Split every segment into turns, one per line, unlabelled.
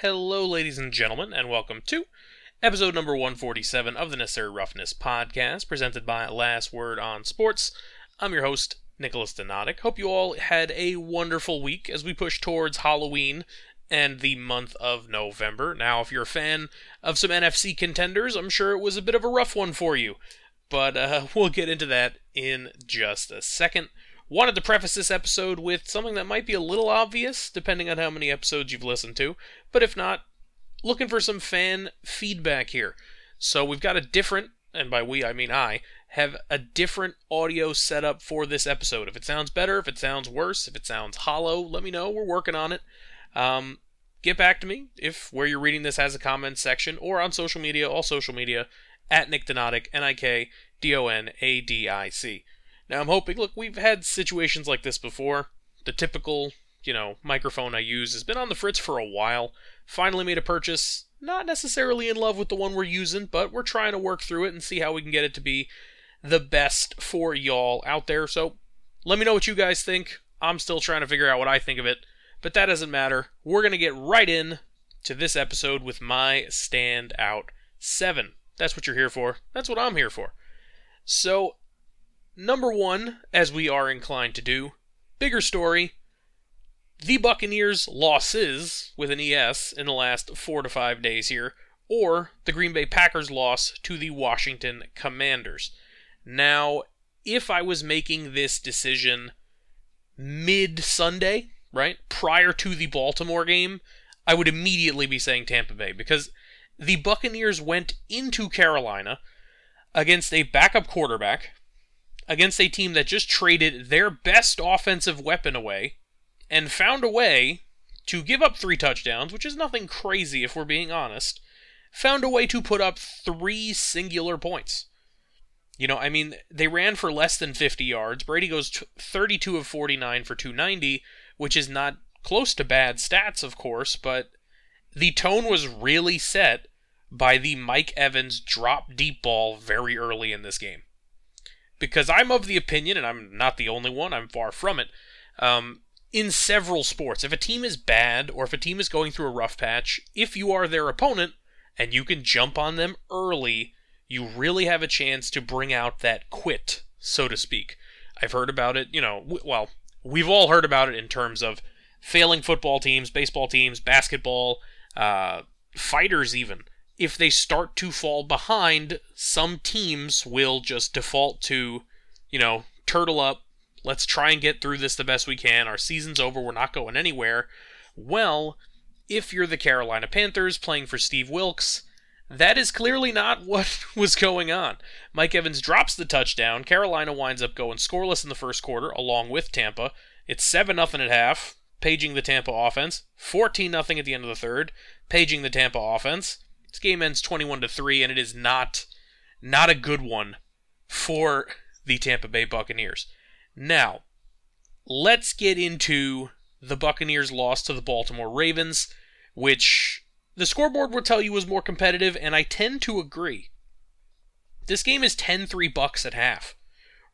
Hello, ladies and gentlemen, and welcome to episode number 147 of the Necessary Roughness podcast, presented by Last Word on Sports. I'm your host, Nicholas Donadic. Hope you all had a wonderful week as we push towards Halloween and the month of November. Now, if you're a fan of some NFC contenders, I'm sure it was a bit of a rough one for you, but uh, we'll get into that in just a second. Wanted to preface this episode with something that might be a little obvious, depending on how many episodes you've listened to, but if not, looking for some fan feedback here. So we've got a different, and by we I mean I, have a different audio setup for this episode. If it sounds better, if it sounds worse, if it sounds hollow, let me know. We're working on it. Um, get back to me if where you're reading this has a comment section or on social media, all social media, at Nick Donadic, N I K D O N A D I C. Now I'm hoping, look, we've had situations like this before. The typical, you know, microphone I use has been on the fritz for a while. Finally made a purchase. Not necessarily in love with the one we're using, but we're trying to work through it and see how we can get it to be the best for y'all out there. So let me know what you guys think. I'm still trying to figure out what I think of it, but that doesn't matter. We're going to get right in to this episode with my standout 7. That's what you're here for. That's what I'm here for. So, Number one, as we are inclined to do, bigger story. The Buccaneers' losses with an ES in the last four to five days here, or the Green Bay Packers' loss to the Washington Commanders. Now, if I was making this decision mid Sunday, right, prior to the Baltimore game, I would immediately be saying Tampa Bay because the Buccaneers went into Carolina against a backup quarterback against a team that just traded their best offensive weapon away and found a way to give up three touchdowns, which is nothing crazy if we're being honest, found a way to put up three singular points. You know, I mean, they ran for less than 50 yards. Brady goes 32 of 49 for 290, which is not close to bad stats, of course, but the tone was really set by the Mike Evans drop deep ball very early in this game because I'm of the opinion, and I'm not the only one, I'm far from it. Um, in several sports, if a team is bad or if a team is going through a rough patch, if you are their opponent and you can jump on them early, you really have a chance to bring out that quit, so to speak. I've heard about it, you know, w- well, we've all heard about it in terms of failing football teams, baseball teams, basketball, uh, fighters, even if they start to fall behind, some teams will just default to, you know, turtle up. Let's try and get through this the best we can. Our season's over. We're not going anywhere. Well, if you're the Carolina Panthers playing for Steve Wilks, that is clearly not what was going on. Mike Evans drops the touchdown. Carolina winds up going scoreless in the first quarter, along with Tampa. It's 7 0 at half, paging the Tampa offense. 14 0 at the end of the third, paging the Tampa offense. This game ends 21 to 3 and it is not not a good one for the Tampa Bay Buccaneers. Now, let's get into the Buccaneers loss to the Baltimore Ravens, which the scoreboard will tell you was more competitive and I tend to agree. This game is 10-3 Bucks at half,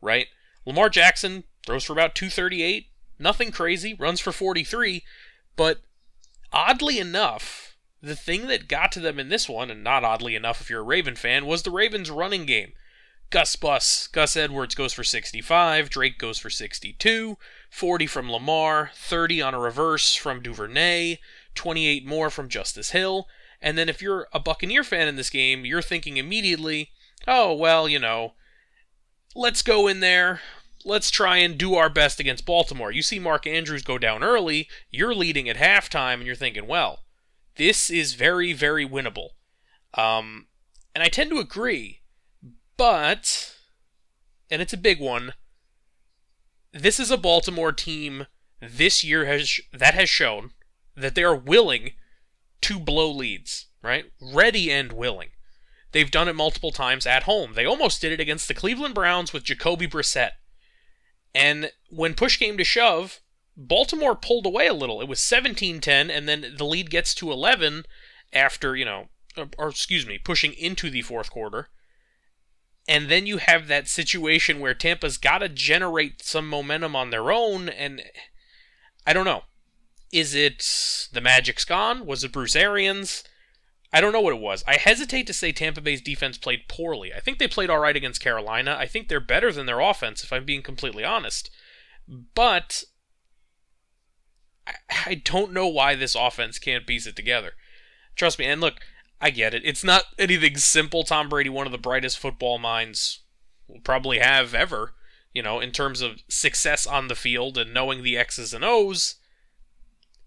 right? Lamar Jackson throws for about 238, nothing crazy, runs for 43, but oddly enough, the thing that got to them in this one, and not oddly enough if you're a Raven fan, was the Ravens' running game. Gus Bus, Gus Edwards goes for 65, Drake goes for 62, 40 from Lamar, 30 on a reverse from Duvernay, 28 more from Justice Hill. And then if you're a Buccaneer fan in this game, you're thinking immediately, oh, well, you know, let's go in there. Let's try and do our best against Baltimore. You see Mark Andrews go down early, you're leading at halftime, and you're thinking, well, this is very, very winnable. Um, and I tend to agree, but, and it's a big one, this is a Baltimore team this year has that has shown that they are willing to blow leads, right? Ready and willing. They've done it multiple times at home. They almost did it against the Cleveland Browns with Jacoby Brissett. And when push came to shove, Baltimore pulled away a little. It was 17-10 and then the lead gets to 11 after, you know, uh, or excuse me, pushing into the fourth quarter. And then you have that situation where Tampa's got to generate some momentum on their own and I don't know. Is it the Magic's gone? Was it Bruce Arians? I don't know what it was. I hesitate to say Tampa Bay's defense played poorly. I think they played all right against Carolina. I think they're better than their offense, if I'm being completely honest. But I don't know why this offense can't piece it together. Trust me, and look, I get it. It's not anything simple. Tom Brady, one of the brightest football minds we'll probably have ever, you know, in terms of success on the field and knowing the X's and O's.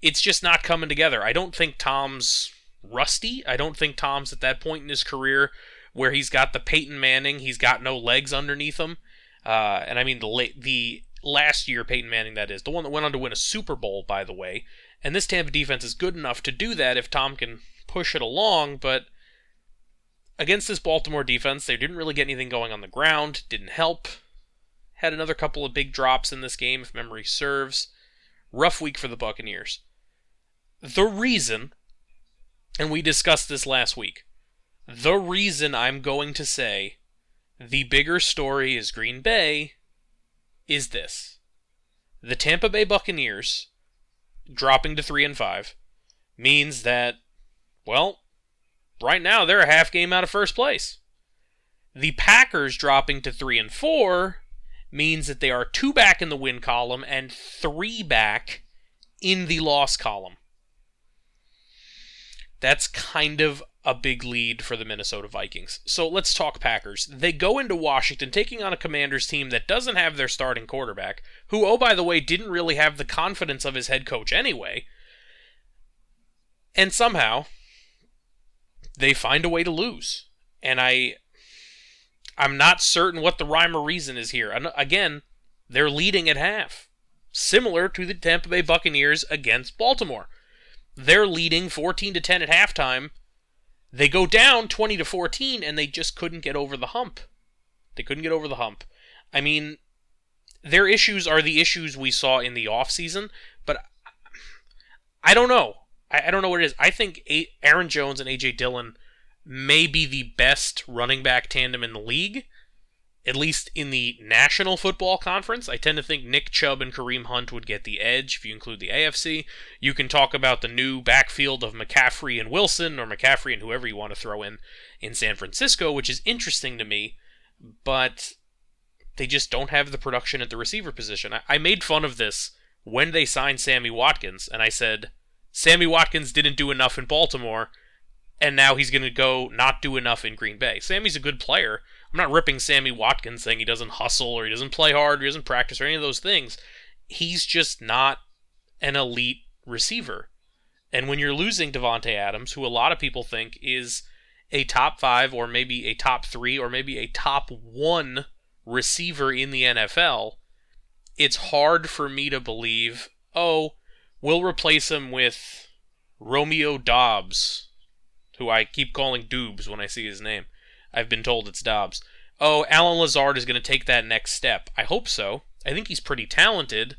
It's just not coming together. I don't think Tom's rusty. I don't think Tom's at that point in his career where he's got the Peyton Manning, he's got no legs underneath him. Uh, and I mean the the last year Peyton Manning that is, the one that went on to win a Super Bowl by the way. And this Tampa defense is good enough to do that if Tom can push it along, but against this Baltimore defense, they didn't really get anything going on the ground, didn't help. Had another couple of big drops in this game if memory serves. Rough week for the Buccaneers. The reason and we discussed this last week. The reason I'm going to say the bigger story is Green Bay is this. The Tampa Bay Buccaneers dropping to 3 and 5 means that well, right now they're a half game out of first place. The Packers dropping to 3 and 4 means that they are 2 back in the win column and 3 back in the loss column. That's kind of a big lead for the Minnesota Vikings. So let's talk Packers. They go into Washington taking on a Commanders team that doesn't have their starting quarterback, who, oh, by the way, didn't really have the confidence of his head coach anyway. And somehow, they find a way to lose. And I. I'm not certain what the rhyme or reason is here. And again, they're leading at half, similar to the Tampa Bay Buccaneers against Baltimore. They're leading 14 to 10 at halftime. They go down 20 to 14 and they just couldn't get over the hump. They couldn't get over the hump. I mean, their issues are the issues we saw in the offseason, but I don't know. I, don't know what it is. I think Aaron Jones and AJ Dillon may be the best running back tandem in the league at least in the National Football Conference, I tend to think Nick Chubb and Kareem Hunt would get the edge if you include the AFC. You can talk about the new backfield of McCaffrey and Wilson, or McCaffrey and whoever you want to throw in in San Francisco, which is interesting to me, but they just don't have the production at the receiver position. I, I made fun of this when they signed Sammy Watkins, and I said, Sammy Watkins didn't do enough in Baltimore, and now he's going to go not do enough in Green Bay. Sammy's a good player I'm not ripping Sammy Watkins saying he doesn't hustle or he doesn't play hard or he doesn't practice or any of those things. He's just not an elite receiver. And when you're losing Davante Adams, who a lot of people think is a top five or maybe a top three or maybe a top one receiver in the NFL, it's hard for me to believe, oh, we'll replace him with Romeo Doubs, who I keep calling Doobs when I see his name. I've been told it's Dobbs. Oh, Allen Lazard is going to take that next step. I hope so. I think he's pretty talented,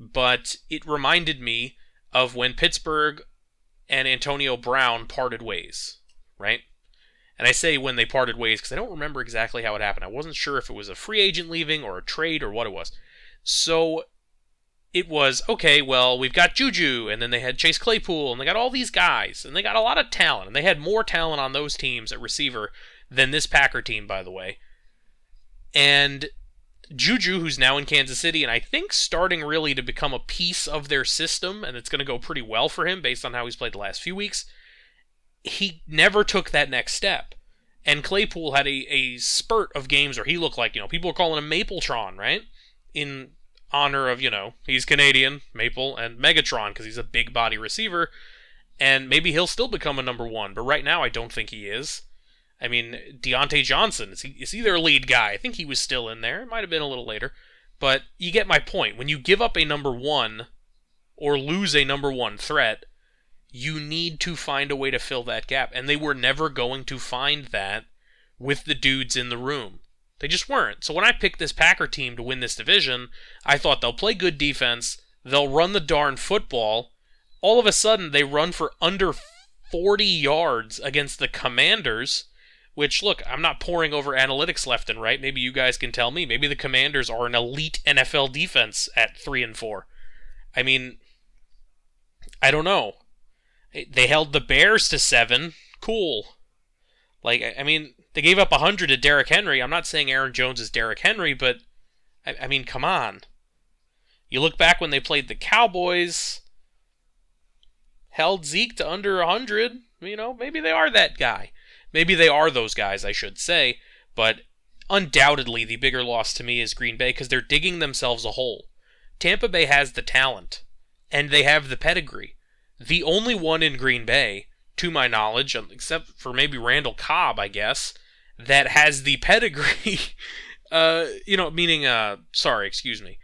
but it reminded me of when Pittsburgh and Antonio Brown parted ways, right? And I say when they parted ways because I don't remember exactly how it happened. I wasn't sure if it was a free agent leaving or a trade or what it was. So it was okay, well, we've got Juju, and then they had Chase Claypool, and they got all these guys, and they got a lot of talent, and they had more talent on those teams at receiver than this Packer team, by the way. And Juju, who's now in Kansas City, and I think starting really to become a piece of their system, and it's going to go pretty well for him based on how he's played the last few weeks, he never took that next step. And Claypool had a, a spurt of games where he looked like, you know, people are calling him Mapletron, right? In honor of, you know, he's Canadian, Maple, and Megatron, because he's a big body receiver. And maybe he'll still become a number one, but right now I don't think he is. I mean, Diontae Johnson, is he, is he their lead guy? I think he was still in there. It might have been a little later. But you get my point. When you give up a number one or lose a number one threat, you need to find a way to fill that gap. And they were never going to find that with the dudes in the room. They just weren't. So when I picked this Packer team to win this division, I thought they'll play good defense, they'll run the darn football. All of a sudden, they run for under 40 yards against the Commanders which, look, I'm not pouring over analytics left and right. Maybe you guys can tell me. Maybe the Commanders are an elite NFL defense at three and four. I mean, I don't know. They held the Bears to seven. Cool. Like, I mean, they gave up 100 to Derrick Henry. I'm not saying Aaron Jones is Derrick Henry, but, I, I mean, come on. You look back when they played the Cowboys, held Zeke to under 100. You know, maybe they are that guy. Maybe they are those guys, I should say. But undoubtedly, the bigger loss to me is Green Bay because they're digging themselves a hole. Tampa Bay has the talent, and they have the pedigree. The only one in Green Bay, to my knowledge, except for maybe Randall Cobb, I guess, that has the pedigree. uh, you know, meaning, uh, sorry, excuse me.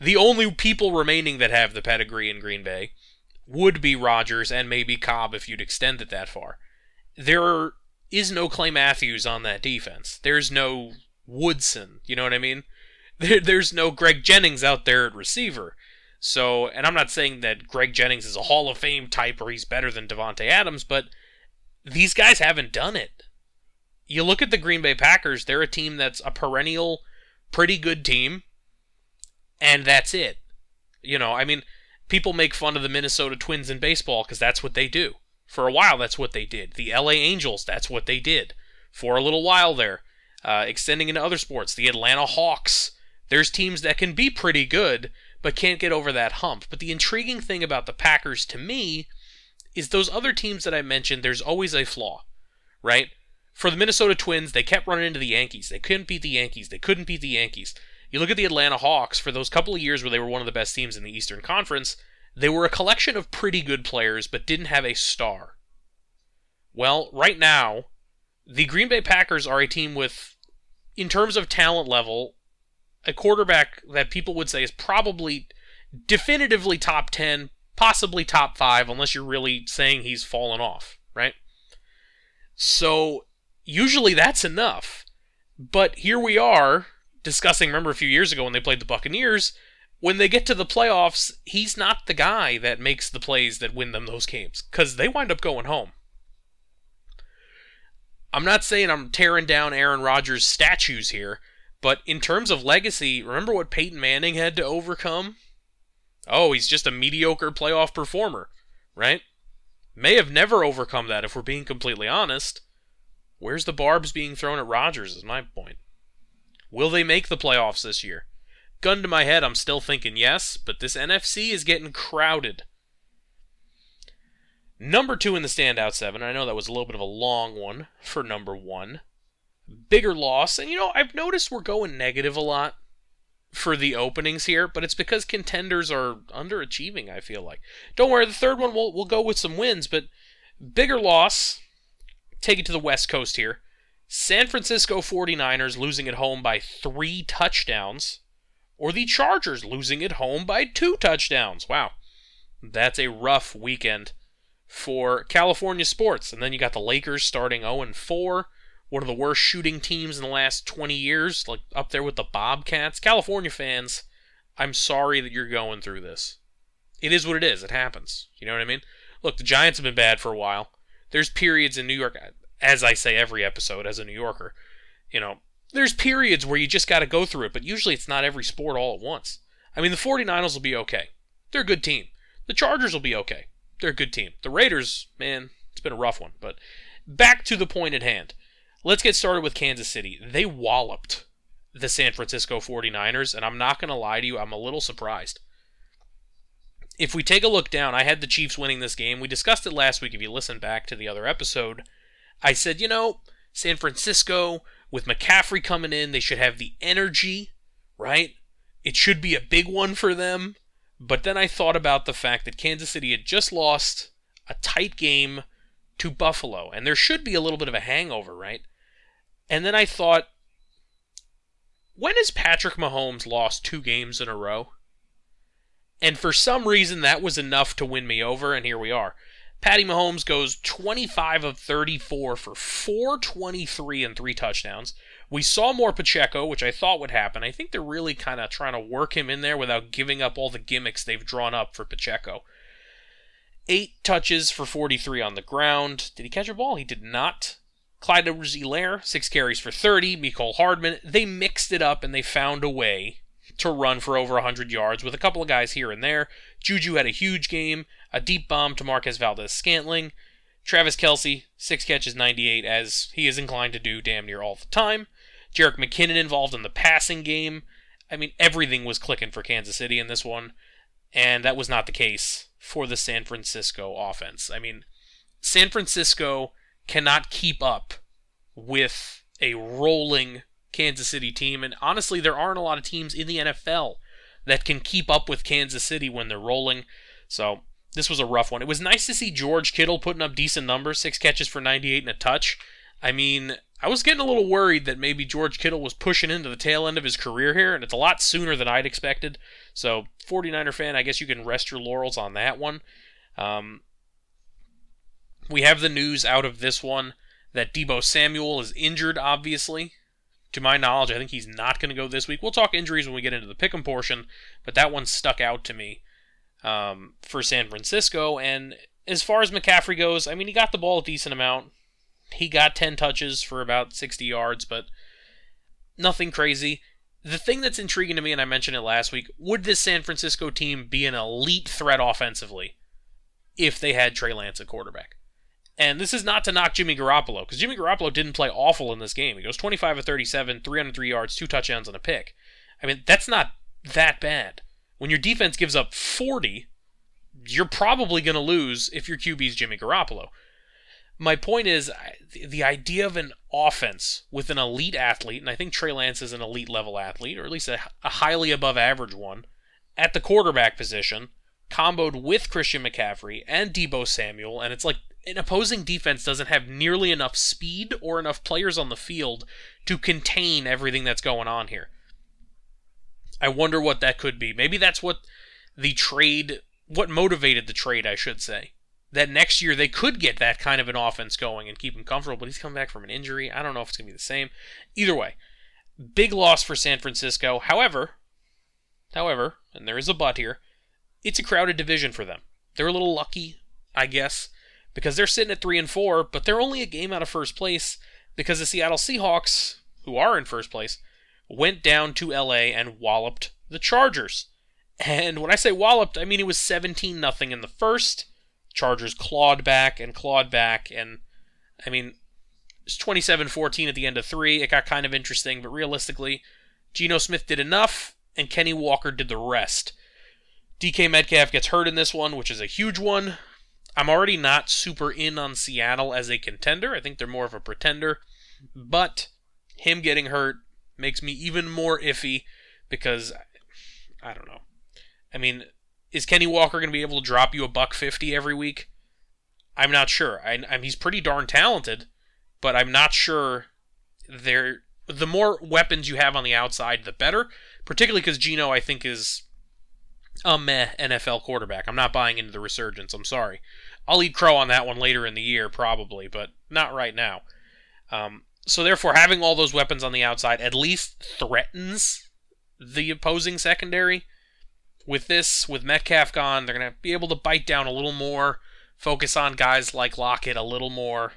The only people remaining that have the pedigree in Green Bay would be Rodgers and maybe Cobb if you'd extend it that far. There is no Clay Matthews on that defense. There's no Woodson. You know what I mean? There, there's no Greg Jennings out there at receiver. So, and I'm not saying that Greg Jennings is a Hall of Fame type or he's better than Davante Adams, but these guys haven't done it. You look at the Green Bay Packers, they're a team that's a perennial, pretty good team, and that's it. You know, I mean, people make fun of the Minnesota Twins in baseball because that's what they do. For a while, that's what they did. The LA Angels, that's what they did. For a little while there. Uh, extending into other sports, the Atlanta Hawks. There's teams that can be pretty good, but can't get over that hump. But the intriguing thing about the Packers to me is those other teams that I mentioned, there's always a flaw, right? For the Minnesota Twins, they kept running into the Yankees. They couldn't beat the Yankees. They couldn't beat the Yankees. You look at the Atlanta Hawks, for those couple of years where they were one of the best teams in the Eastern Conference, they were a collection of pretty good players, but didn't have a star. Well, right now, the Green Bay Packers are a team with, in terms of talent level, a quarterback that people would say is probably definitively top 10, possibly top 5, unless you're really saying he's fallen off, right? So, usually that's enough. But here we are discussing, remember a few years ago when they played the Buccaneers, when they get to the playoffs, he's not the guy that makes the plays that win them those games because they wind up going home. I'm not saying I'm tearing down Aaron Rodgers' statues here, but in terms of legacy, remember what Peyton Manning had to overcome? Oh, he's just a mediocre playoff performer, right? May have never overcome that if we're being completely honest. Where's the barbs being thrown at Rodgers, is my point. Will they make the playoffs this year? Gun to my head, I'm still thinking yes, but this NFC is getting crowded. Number two in the standout seven, I know that was a little bit of a long one for number one. Bigger loss, and you know, I've noticed we're going negative a lot for the openings here, but it's because contenders are underachieving, I feel like. Don't worry, the third one we'll, we'll go with some wins, but bigger loss, take it to the West Coast here. San Francisco 49ers losing at home by three touchdowns or the Chargers losing at home by two touchdowns. Wow. That's a rough weekend for California sports. And then you got the Lakers starting 0 4, one of the worst shooting teams in the last 20 years, like up there with the Bobcats. California fans, I'm sorry that you're going through this. It is what it is. It happens. You know what I mean? Look, the Giants have been bad for a while. There's periods in New York, as I say every episode as a New Yorker, you know, there's periods where you just got to go through it, but usually it's not every sport all at once. I mean, the 49ers will be okay. They're a good team. The Chargers will be okay. They're a good team. The Raiders, man, it's been a rough one. But back to the point at hand. Let's get started with Kansas City. They walloped the San Francisco 49ers, and I'm not going to lie to you, I'm a little surprised. If we take a look down, I had the Chiefs winning this game. We discussed it last week. If you listen back to the other episode, I said, you know, San Francisco, with McCaffrey coming in, they should have the energy, right? It should be a big one for them. But then I thought about the fact that Kansas City had just lost a tight game to Buffalo, and there should be a little bit of a hangover, right? And then I thought, when has Patrick Mahomes lost two games in a row? And for some reason, that was enough to win me over, and here we are. Patty Mahomes goes 25 of 34 for 423 and three touchdowns. We saw more Pacheco, which I thought would happen. I think they're really kind of trying to work him in there without giving up all the gimmicks they've drawn up for Pacheco. Eight touches for 43 on the ground. Did he catch a ball? He did not. Clyde Edwards six carries for 30. Mecole Hardman. They mixed it up and they found a way to run for over 100 yards with a couple of guys here and there. Juju had a huge game, a deep bomb to Marquez Valdes-Scantling. Travis Kelce, six catches, 98, as he is inclined to do damn near all the time. Jerick McKinnon involved in the passing game. I mean, everything was clicking for Kansas City in this one, and that was not the case for the San Francisco offense. I mean, San Francisco cannot keep up with a rolling Kansas City team, and honestly, there aren't a lot of teams in the NFL that can keep up with Kansas City when they're rolling. So this was a rough one. It was nice to see George Kittle putting up decent numbers, six catches for 98 and a touch. I mean, I was getting a little worried that maybe George Kittle was pushing into the tail end of his career here, and it's a lot sooner than I'd expected. So, 49er fan, I guess you can rest your laurels on that one. Um, we have the news out of this one that Deebo Samuel is injured, obviously. To my knowledge, I think he's not going to go this week. We'll talk injuries when we get into the pick'em portion, but that one stuck out to me um, for San Francisco. And as far as McCaffrey goes, I mean, he got the ball a decent amount. He got 10 touches for about 60 yards, but nothing crazy. The thing that's intriguing to me, and I mentioned it last week, would this San Francisco team be an elite threat offensively if they had Trey Lance at quarterback? And this is not to knock Jimmy Garoppolo, because Jimmy Garoppolo didn't play awful in this game. He goes 25 of 37, 303 yards, two touchdowns, and a pick. I mean, that's not that bad. When your defense gives up 40, you're probably going to lose if your QB is Jimmy Garoppolo. My point is the idea of an offense with an elite athlete, and I think Trey Lance is an elite level athlete, or at least a, a highly above average one, at the quarterback position, comboed with Christian McCaffrey and Deebo Samuel, and it's like an opposing defense doesn't have nearly enough speed or enough players on the field to contain everything that's going on here. I wonder what that could be. Maybe that's what the trade, what motivated the trade, I should say. That next year they could get that kind of an offense going and keep him comfortable, but he's coming back from an injury. I don't know if it's going to be the same. Either way, big loss for San Francisco. However, however, and there is a but here, it's a crowded division for them. They're a little lucky, I guess, because they're sitting at 3 and 4, but they're only a game out of first place because the Seattle Seahawks, who are in first place, went down to LA and walloped the Chargers. And when I say walloped, I mean it was 17 nothing in the first. Chargers clawed back and clawed back and I mean it's 27-14 at the end of 3. It got kind of interesting, but realistically, Geno Smith did enough and Kenny Walker did the rest. DK Metcalf gets hurt in this one, which is a huge one. I'm already not super in on Seattle as a contender. I think they're more of a pretender. But him getting hurt makes me even more iffy because I don't know. I mean, is Kenny Walker going to be able to drop you a buck 50 every week? I'm not sure. I, I he's pretty darn talented, but I'm not sure there the more weapons you have on the outside, the better. Particularly because Geno, I think, is a meh NFL quarterback. I'm not buying into the resurgence. I'm sorry. I'll eat crow on that one later in the year, probably, but not right now. Um, so therefore, having all those weapons on the outside at least threatens the opposing secondary. With this, with Metcalf gone, they're to be able to bite down a little more, focus on guys like Lockett a little more.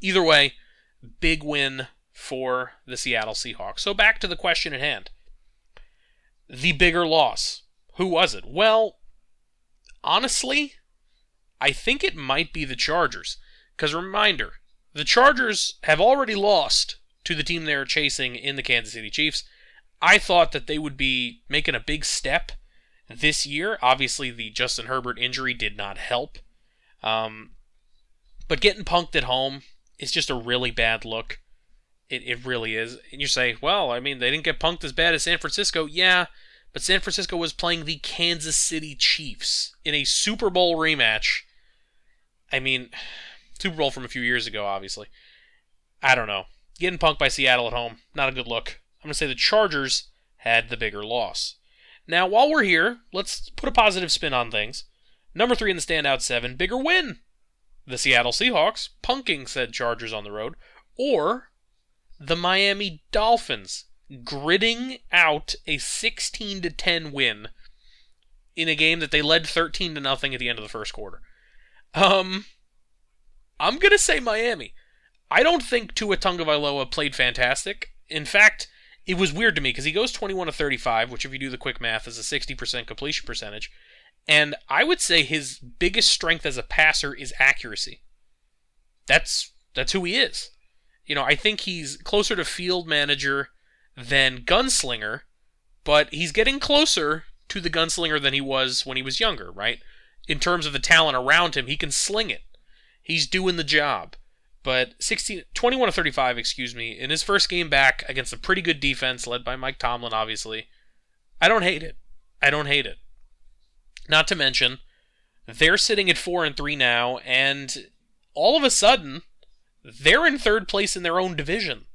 Either way, big win for the Seattle Seahawks. So back to the question at hand. The bigger loss. Who was it? Well, honestly, I think it might be the Chargers. Because reminder, the Chargers have already lost to the team they're chasing in the Kansas City Chiefs. I thought that they would be making a big step this year. Obviously, the Justin Herbert injury did not help. Um, but getting punked at home is just a really bad look. It, it really is. And you say, well, I mean, they didn't get punked as bad as San Francisco. Yeah, but San Francisco was playing the Kansas City Chiefs in a Super Bowl rematch. I mean, Super Bowl from a few years ago, obviously. I don't know. Getting punked by Seattle at home, not a good look. I'm going to say the Chargers had the bigger loss. Now, while we're here, let's put a positive spin on things. Number three in the standout seven, bigger win. The Seattle Seahawks punking said Chargers on the road, or the Miami Dolphins gritting out a 16 to 10 win in a game that they led 13 to nothing at the end of the first quarter. Um, I'm going to say Miami. I don't think Tua Tagovailoa played fantastic. In fact, it was weird to me because he goes 21 to 35, which if you do the quick math is a 60% completion percentage. And I would say his biggest strength as a passer is accuracy. That's that's who he is. You know, I think he's closer to field manager than gunslinger, but he's getting closer to the gunslinger than he was when he was younger, right? In terms of the talent around him, he can sling it. He's doing the job. But 16, 21 to 35, excuse me, in his first game back against a pretty good defense led by Mike Tomlin, obviously. I don't hate it. I don't hate it. Not to mention, they're sitting at four and three now, and all of a sudden, they're in third place in their own division.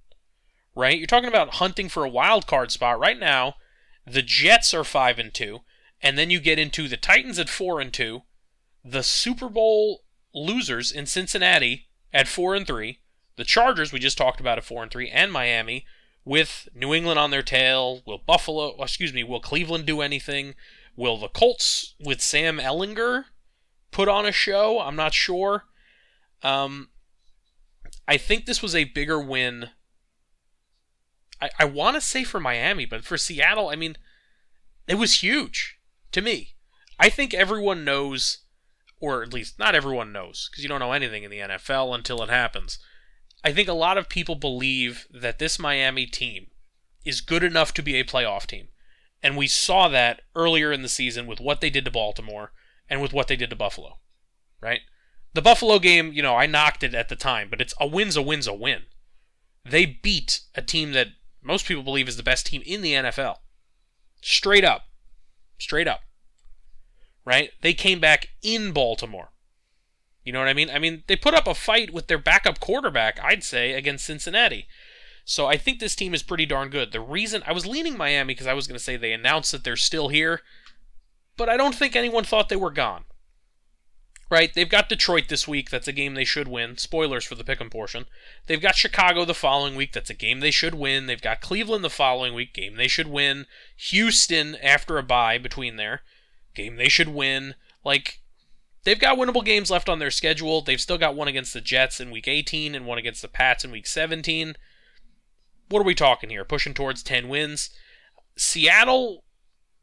Right? You're talking about hunting for a wild card spot right now. The Jets are five and two, and then you get into the Titans at four and two, the Super Bowl losers in Cincinnati at four and three, the Chargers we just talked about at four and three, and Miami with New England on their tail. Will Buffalo, excuse me, will Cleveland do anything? Will the Colts with Sam Ehlinger put on a show? I'm not sure. Um, I think this was a bigger win. I, I want to say for Miami, but for Seattle, I mean, it was huge to me. I think everyone knows or at least not everyone knows, because you don't know anything in the NFL until it happens. I think a lot of people believe that this Miami team is good enough to be a playoff team. And we saw that earlier in the season with what they did to Baltimore and with what they did to Buffalo. Right? The Buffalo game, you know, I knocked it at the time, but it's a win's a win's a win. They beat a team that most people believe is the best team in the NFL. Straight up. Straight up right? They came back in Baltimore. You know what I mean? I mean, they put up a fight with their backup quarterback, I'd say, against Cincinnati. So I think this team is pretty darn good. The reason I was leaning Miami because I was going to say they announced that they're still here, but I don't think anyone thought they were gone. Right? They've got Detroit this week. That's a game they should win. Spoilers for the pick'em portion. They've got Chicago the following week. That's a game they should win. They've got Cleveland the following week. Game they should win. Houston after a bye between there game they should win. Like, they've got winnable games left on their schedule. They've still got one against the Jets in week 18 and one against the Pats in week 17. What are we talking here? Pushing towards 10 wins. Seattle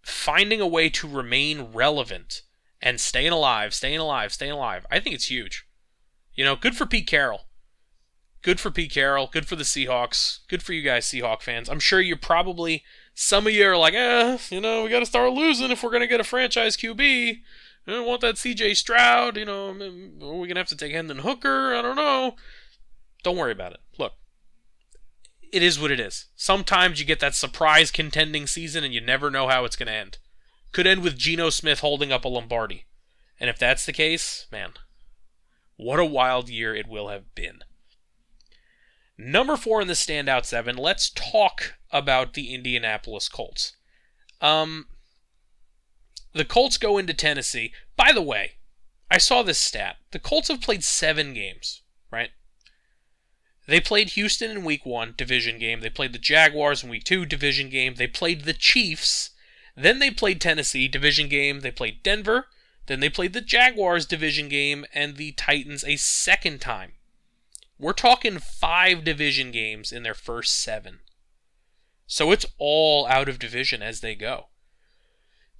finding a way to remain relevant and staying alive, staying alive, staying alive. I think it's huge. You know, good for Pete Carroll. Good for Pete Carroll. Good for the Seahawks. Good for you guys, Seahawk fans. I'm sure you're probably some of you are like, eh, you know, we got to start losing if we're going to get a franchise QB. I don't want that CJ Stroud, you know, we're going to have to take Hendon Hooker. I don't know. Don't worry about it. Look, it is what it is. Sometimes you get that surprise contending season and you never know how it's going to end. Could end with Geno Smith holding up a Lombardi. And if that's the case, man, what a wild year it will have been. Number four in the standout seven, let's talk about the Indianapolis Colts. Um, the Colts go into Tennessee. By the way, I saw this stat. The Colts have played seven games, right? They played Houston in week one, division game. They played the Jaguars in week two, division game. They played the Chiefs. Then they played Tennessee, division game. They played Denver. Then they played the Jaguars, division game, and the Titans a second time. We're talking five division games in their first seven. So it's all out of division as they go.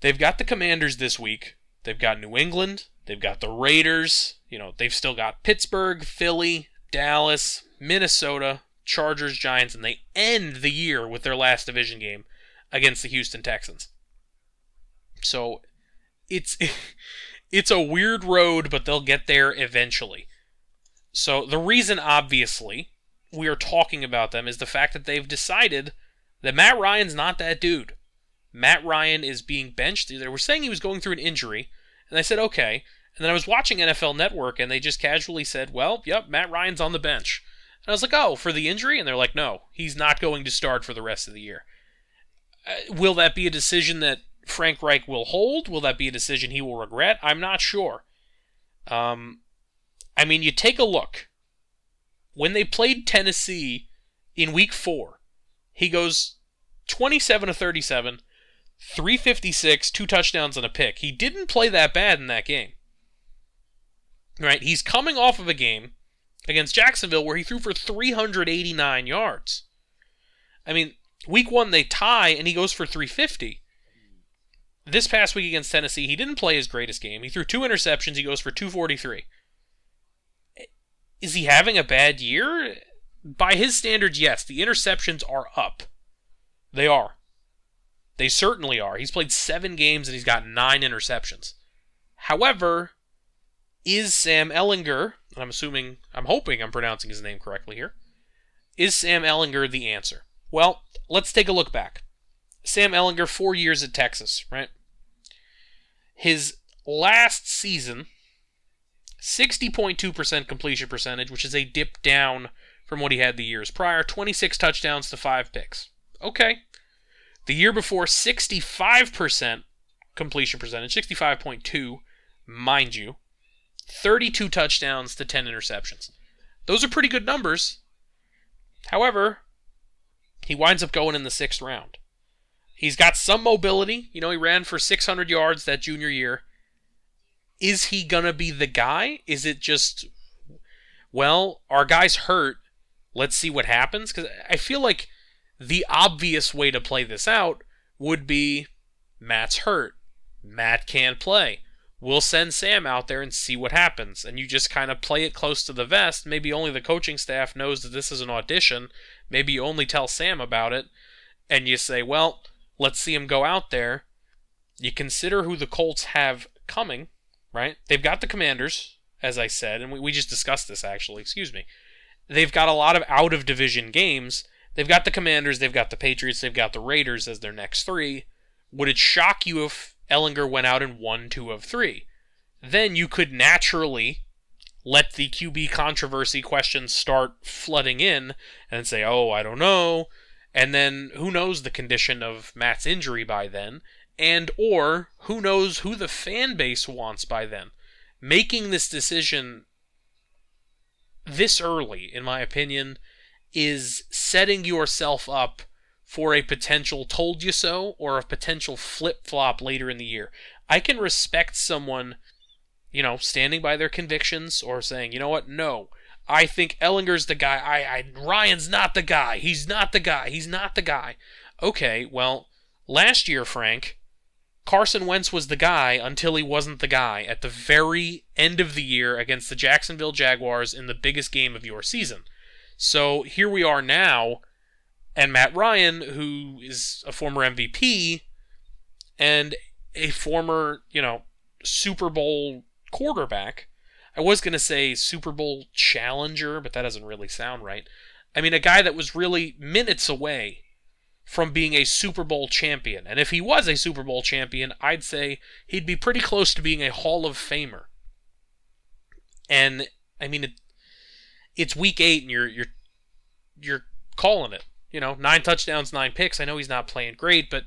They've got the Commanders this week. They've got New England. They've got the Raiders. You know, they've still got Pittsburgh, Philly, Dallas, Minnesota, Chargers, Giants, and they end the year with their last division game against the Houston Texans. So it's it's a weird road, but they'll get there eventually. So the reason, obviously, we are talking about them is the fact that they've decided that Matt Ryan's not that dude. Matt Ryan is being benched. They were saying he was going through an injury, and I said, okay. And then I was watching NFL Network, and they just casually said, well, yep, Matt Ryan's on the bench. And I was like, oh, for the injury? And they're like, no, he's not going to start for the rest of the year. Uh, will that be a decision that Frank Reich will hold? Will that be a decision he will regret? I'm not sure. Um, I mean, you take a look. When they played Tennessee in week four, he goes 27 to 37, 356, two touchdowns and a pick. He didn't play that bad in that game. Right? He's coming off of a game against Jacksonville where he threw for 389 yards. I mean, Week one, they tie, and he goes for 350. This past week against Tennessee, he didn't play his greatest game. He threw two interceptions. He goes for 243. Is he having a bad year? By his standards, yes. The interceptions are up. They are. They certainly are. He's played seven games and he's got nine interceptions. However, is Sam Ehlinger, I'm assuming, I'm hoping I'm pronouncing his name correctly here, is Sam Ehlinger the answer? Well, let's take a look back. Sam Ehlinger, four years at Texas, right? His last season, 60.2% completion percentage, which is a dip down from what he had the years prior, 26 touchdowns to 5 picks. Okay. The year before, 65% completion percentage, 65.2, mind you, 32 touchdowns to 10 interceptions. Those are pretty good numbers. However, he winds up going in the sixth round. He's got some mobility. You know, he ran for 600 yards that junior year. Is he to be the guy? Is it just, well, our guy's hurt. Let's see what happens? Because I feel like the obvious way to play this out would be Matt's hurt. Matt can't play. We'll send Sam out there and see what happens. And you just kind of play it close to the vest. Maybe only the coaching staff knows that this is an audition. Maybe you only tell Sam about it. And you say, well, let's see him go out there. You consider who the Colts have coming, right? They've got the Commanders, as I said, and we, we just discussed this actually, excuse me. They've got a lot of out of division games. They've got the Commanders, they've got the Patriots, they've got the Raiders as their next three. Would it shock you if Ehlinger went out and won two of three? Then you could naturally let the QB controversy questions start flooding in and say, oh, I don't know. And then who knows the condition of Matt's injury by then, and or who knows who the fan base wants by then. Making this decision this early, in my opinion, is setting yourself up for a potential told you so or a potential flip flop later in the year. I can respect someone, you know, standing by their convictions or saying, you know what, no, I think Ehlinger's the guy. I, I Ryan's not the guy. He's not the guy. He's not the guy. Okay, well, last year, Frank, Carson Wentz was the guy until he wasn't the guy at the very end of the year against the Jacksonville Jaguars in the biggest game of your season. So here we are now, and Matt Ryan, who is a former MVP and a former, you know, Super Bowl quarterback, I was going to say Super Bowl challenger, but that doesn't really sound right. I mean, a guy that was really minutes away from being a Super Bowl champion. And if he was a Super Bowl champion, I'd say he'd be pretty close to being a Hall of Famer. And I mean, it, it's week eight, and you're you're you're calling it. You know, nine touchdowns, nine picks. I know he's not playing great, but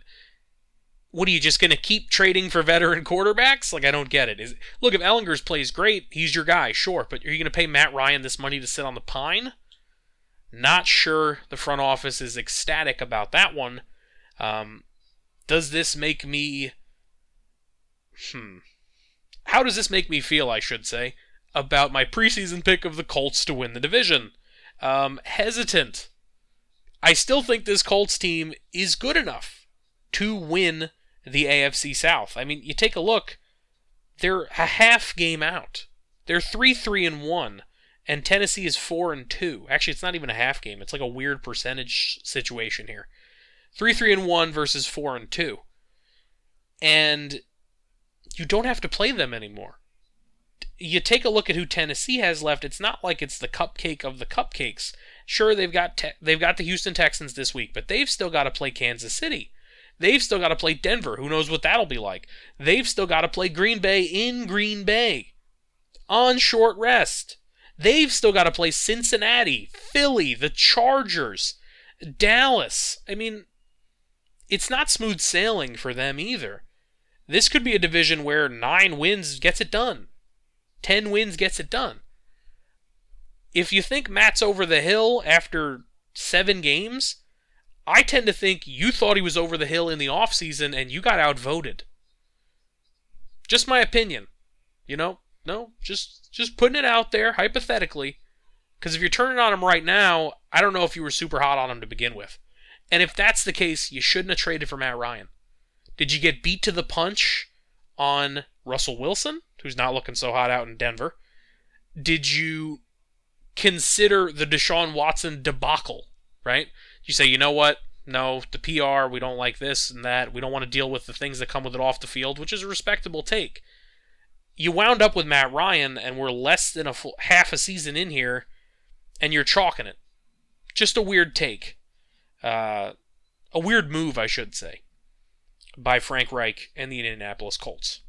what are you just going to keep trading for veteran quarterbacks? Like I don't get it. Is look if Ehlinger's plays great, he's your guy, sure. But are you going to pay Matt Ryan this money to sit on the pine? Not sure the front office is ecstatic about that one. Um, does this make me? Hmm. How does this make me feel? I should say about my preseason pick of the Colts to win the division. Um, hesitant. I still think this Colts team is good enough to win the AFC South. I mean, you take a look, they're a half game out. They're 3 3 and 1 and Tennessee is 4 and 2. Actually, it's not even a half game. It's like a weird percentage situation here. 3 3 and 1 versus 4 and 2. And you don't have to play them anymore. You take a look at who Tennessee has left. It's not like it's the cupcake of the cupcakes. Sure, they've got te- they've got the Houston Texans this week, but they've still got to play Kansas City. They've still got to play Denver. Who knows what that'll be like? They've still got to play Green Bay in Green Bay on short rest. They've still got to play Cincinnati, Philly, the Chargers, Dallas. I mean, it's not smooth sailing for them either. This could be a division where nine wins gets it done, 10 wins gets it done. If you think Matt's over the hill after seven games, I tend to think you thought he was over the hill in the offseason and you got outvoted. Just my opinion. You know, no, just just putting it out there hypothetically. Because if you're turning on him right now, I don't know if you were super hot on him to begin with. And if that's the case, you shouldn't have traded for Matt Ryan. Did you get beat to the punch on Russell Wilson, who's not looking so hot out in Denver? Did you consider the Deshaun Watson debacle, right? You say, you know what? No, the PR, we don't like this and that. We don't want to deal with the things that come with it off the field, which is a respectable take. You wound up with Matt Ryan, and we're less than a full, half a season in here, and you're chalking it. Just a weird take. Uh, a weird move, I should say, by Frank Reich and the Indianapolis Colts.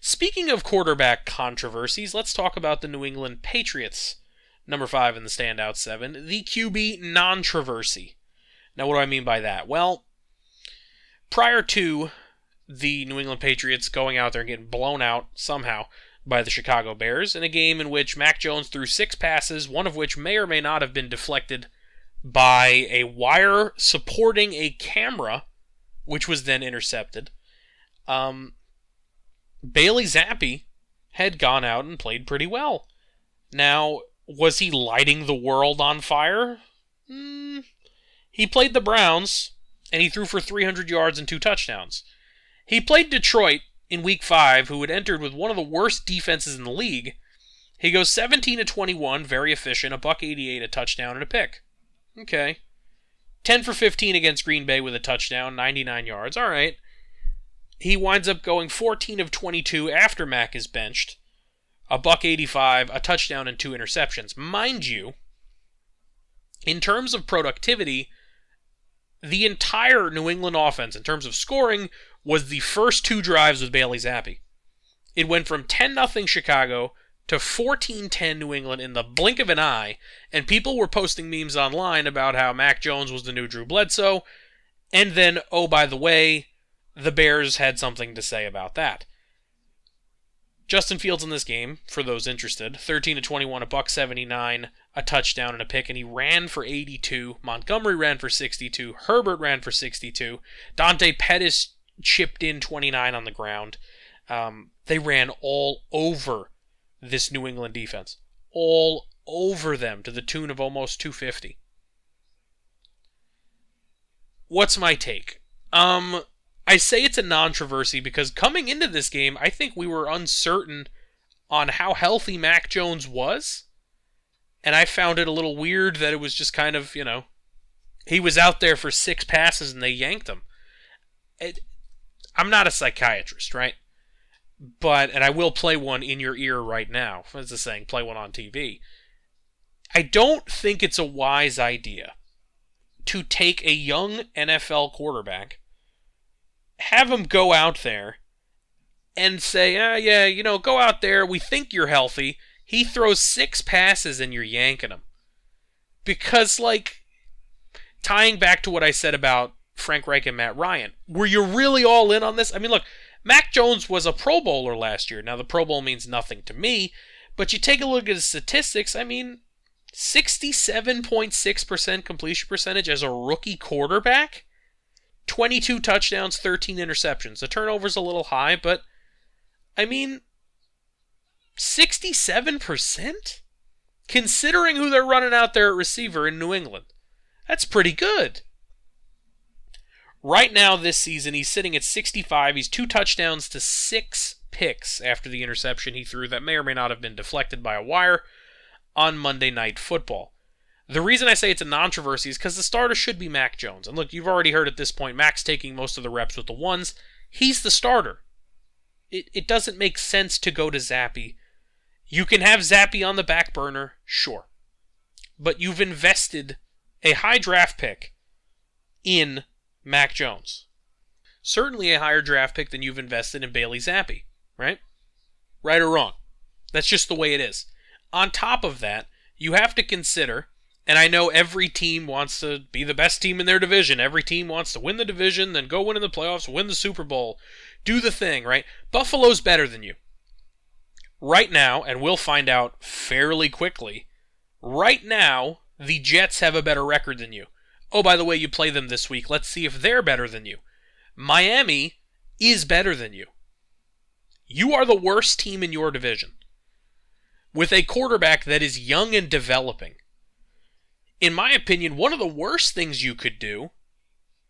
Speaking of quarterback controversies, let's talk about the New England Patriots, number five in the standout seven, the QB non-traversy. Now, what do I mean by that? Well, prior to the New England Patriots going out there and getting blown out somehow by the Chicago Bears in a game in which Mac Jones threw six passes, one of which may or may not have been deflected by a wire supporting a camera, which was then intercepted. Um, Bailey Zappe had gone out and played pretty well. Now, was he lighting the world on fire? Mm, he played the Browns, and he threw for 300 yards and two touchdowns. He played Detroit in Week 5, who had entered with one of the worst defenses in the league. He goes 17 to 21, very efficient, a buck 88, a touchdown, and a pick. Okay. 10 for 15 against Green Bay with a touchdown, 99 yards. All right. He winds up going 14 of 22 after Mac is benched, a buck 85, a touchdown, and two interceptions. Mind you, in terms of productivity, the entire New England offense, in terms of scoring, was the first two drives with Bailey Zappe. It went from 10 0 Chicago to 14-10 New England in the blink of an eye, and people were posting memes online about how Mac Jones was the new Drew Bledsoe, and then, oh, by the way, the Bears had something to say about that. Justin Fields in this game, for those interested, 13 to 21, a buck 79, a touchdown and a pick, and he ran for 82. Montgomery ran for 62. Herbert ran for 62. Dante Pettis chipped in 29 on the ground. Um, they ran all over this New England defense. All over them to the tune of almost 250. What's my take? Um, I say it's a non-traversy because coming into this game, I think we were uncertain on how healthy Mac Jones was. And I found it a little weird that it was just kind of, you know, he was out there for six passes and they yanked him. It, I'm not a psychiatrist, right? but and I will play one in your ear right now. As the saying, play one on TV. I don't think it's a wise idea to take a young NFL quarterback, have him go out there, and say, ah, yeah, you know, go out there. We think you're healthy. He throws six passes and you're yanking him. Because, like, tying back to what I said about Frank Reich and Matt Ryan, were you really all in on this? I mean, look, Mac Jones was a Pro Bowler last year. Now, the Pro Bowl means nothing to me, but you take a look at his statistics, I mean, 67.6% completion percentage as a rookie quarterback, 22 touchdowns, 13 interceptions. The turnover's a little high, but I mean, 67%? Considering who they're running out there at receiver in New England. That's pretty good. Right now, this season, he's sitting at 65. He's two touchdowns to six picks after the interception he threw that may or may not have been deflected by a wire on Monday Night Football. The reason I say it's a non-traversy is because the starter should be Mac Jones. And look, you've already heard at this point, Mac's taking most of the reps with the ones. He's the starter. It, it doesn't make sense to go to Zappe. You can have Zappe on the back burner, sure. But you've invested a high draft pick in Mac Jones. Certainly a higher draft pick than you've invested in Bailey Zappe, right? Right or wrong? That's just the way it is. On top of that, you have to consider, and I know every team wants to be the best team in their division. Every team wants to win the division, then go win in the playoffs, win the Super Bowl, do the thing, right? Buffalo's better than you. Right now, and we'll find out fairly quickly, right now, the Jets have a better record than you. Oh, by the way, you play them this week. Let's see if they're better than you. Miami is better than you. You are the worst team in your division. With a quarterback that is young and developing. in my opinion, one of the worst things you could do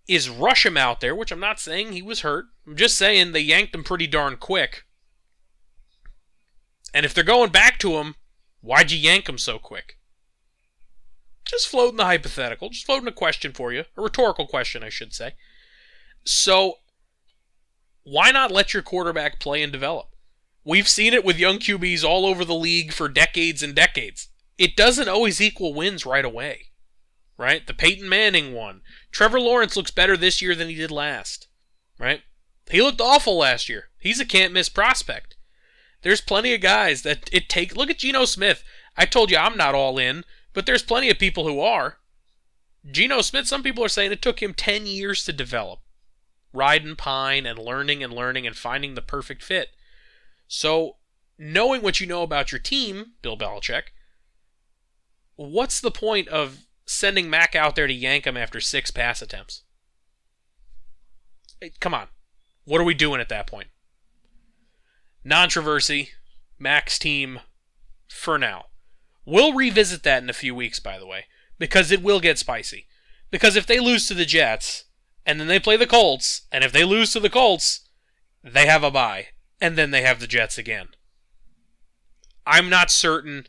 is rush him out there, which I'm not saying he was hurt. I'm just saying they yanked him pretty darn quick. And if they're going back to him, why'd you yank him so quick? Just floating the hypothetical, just floating a question for you, a rhetorical question, I should say. So, why not let your quarterback play and develop? We've seen it with young QBs all over the league for decades and decades. It doesn't always equal wins right away, right? The Peyton Manning one. Trevor Lawrence looks better this year than he did last, right? He looked awful last year. He's a can't miss prospect. There's plenty of guys that it take. Look at Geno Smith. I told you I'm not all in, but there's plenty of people who are. Geno Smith, some people are saying it took him 10 years to develop. Riding pine and learning and learning and finding the perfect fit. So, knowing what you know about your team, Bill Belichick, what's the point of sending Mac out there to yank him after six pass attempts? Come on. What are we doing at that point? Controversy, Mac's team for now. We'll revisit that in a few weeks, by the way, because it will get spicy. Because if they lose to the Jets, and then they play the Colts, and if they lose to the Colts, they have a bye and then they have the Jets again. I'm not certain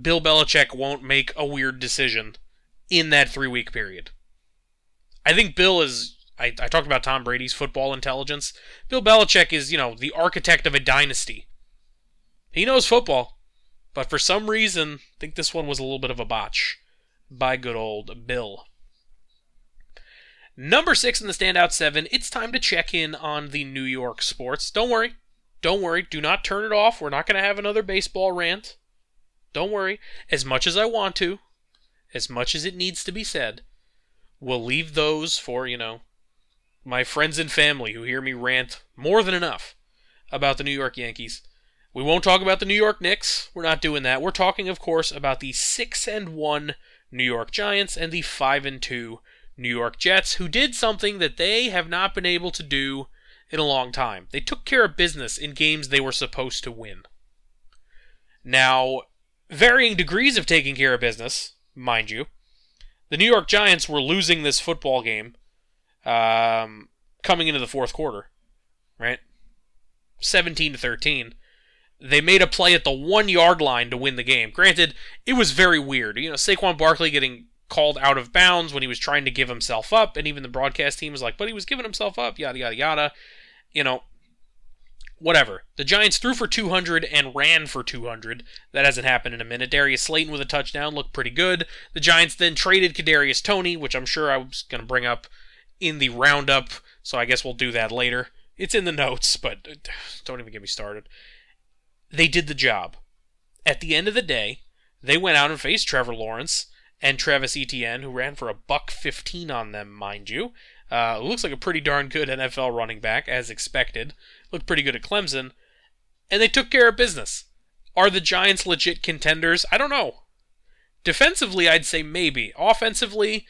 Bill Belichick won't make a weird decision in that three week period. I think Bill is. I, I talked about Tom Brady's football intelligence. Bill Belichick is, you know, the architect of a dynasty. He knows football, but for some reason, I think this one was a little bit of a botch by good old Bill. Number six in the standout seven, it's time to check in on the New York sports. Don't worry. Don't worry. Do not turn it off. We're not going to have another baseball rant. Don't worry. As much as I want to, as much as it needs to be said, we'll leave those for, you know, my friends and family who hear me rant more than enough about the New York Yankees. We won't talk about the New York Knicks. We're not doing that. We're talking, of course, about the 6 and 1 New York Giants and the 5 and 2 New York Jets, who did something that they have not been able to do in a long time. They took care of business in games they were supposed to win. Now, varying degrees of taking care of business, mind you. The New York Giants were losing this football game um, coming into the fourth quarter, right? 17 to 13. They made a play at the one yard line to win the game. Granted, it was very weird. You know, Saquon Barkley getting called out of bounds when he was trying to give himself up, and even the broadcast team was like, but he was giving himself up, yada, yada, yada. You know, whatever. The Giants threw for 200 and ran for 200. That hasn't happened in a minute. Darius Slayton with a touchdown looked pretty good. The Giants then traded Kadarius Toney, which I'm sure I was going to bring up in the roundup, so I guess we'll do that later. It's in the notes, but uh, don't even get me started. They did the job. At the end of the day, they went out and faced Trevor Lawrence and Travis Etienne, who ran for a buck 15 on them, mind you. Uh, looks like a pretty darn good NFL running back, as expected. Looked pretty good at Clemson. And they took care of business. Are the Giants legit contenders? I don't know. Defensively, I'd say maybe. Offensively,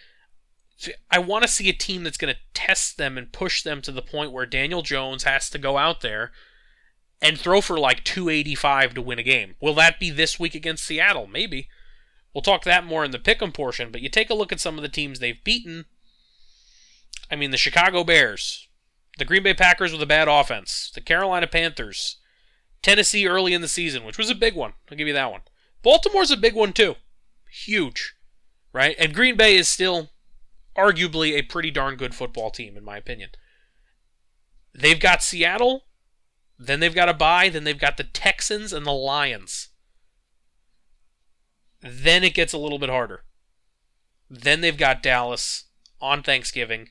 I want to see a team that's going to test them and push them to the point where Daniel Jones has to go out there and throw for like 285 to win a game. Will that be this week against Seattle? Maybe. We'll talk that more in the pick'em portion, but you take a look at some of the teams they've beaten. I mean, the Chicago Bears, the Green Bay Packers with a bad offense, the Carolina Panthers, Tennessee early in the season, which was a big one. I'll give you that one. Baltimore's a big one too. Huge. Right? And Green Bay is still arguably a pretty darn good football team, in my opinion. They've got Seattle, then they've got a bye, then they've got the Texans and the Lions. Then it gets a little bit harder. Then they've got Dallas on Thanksgiving.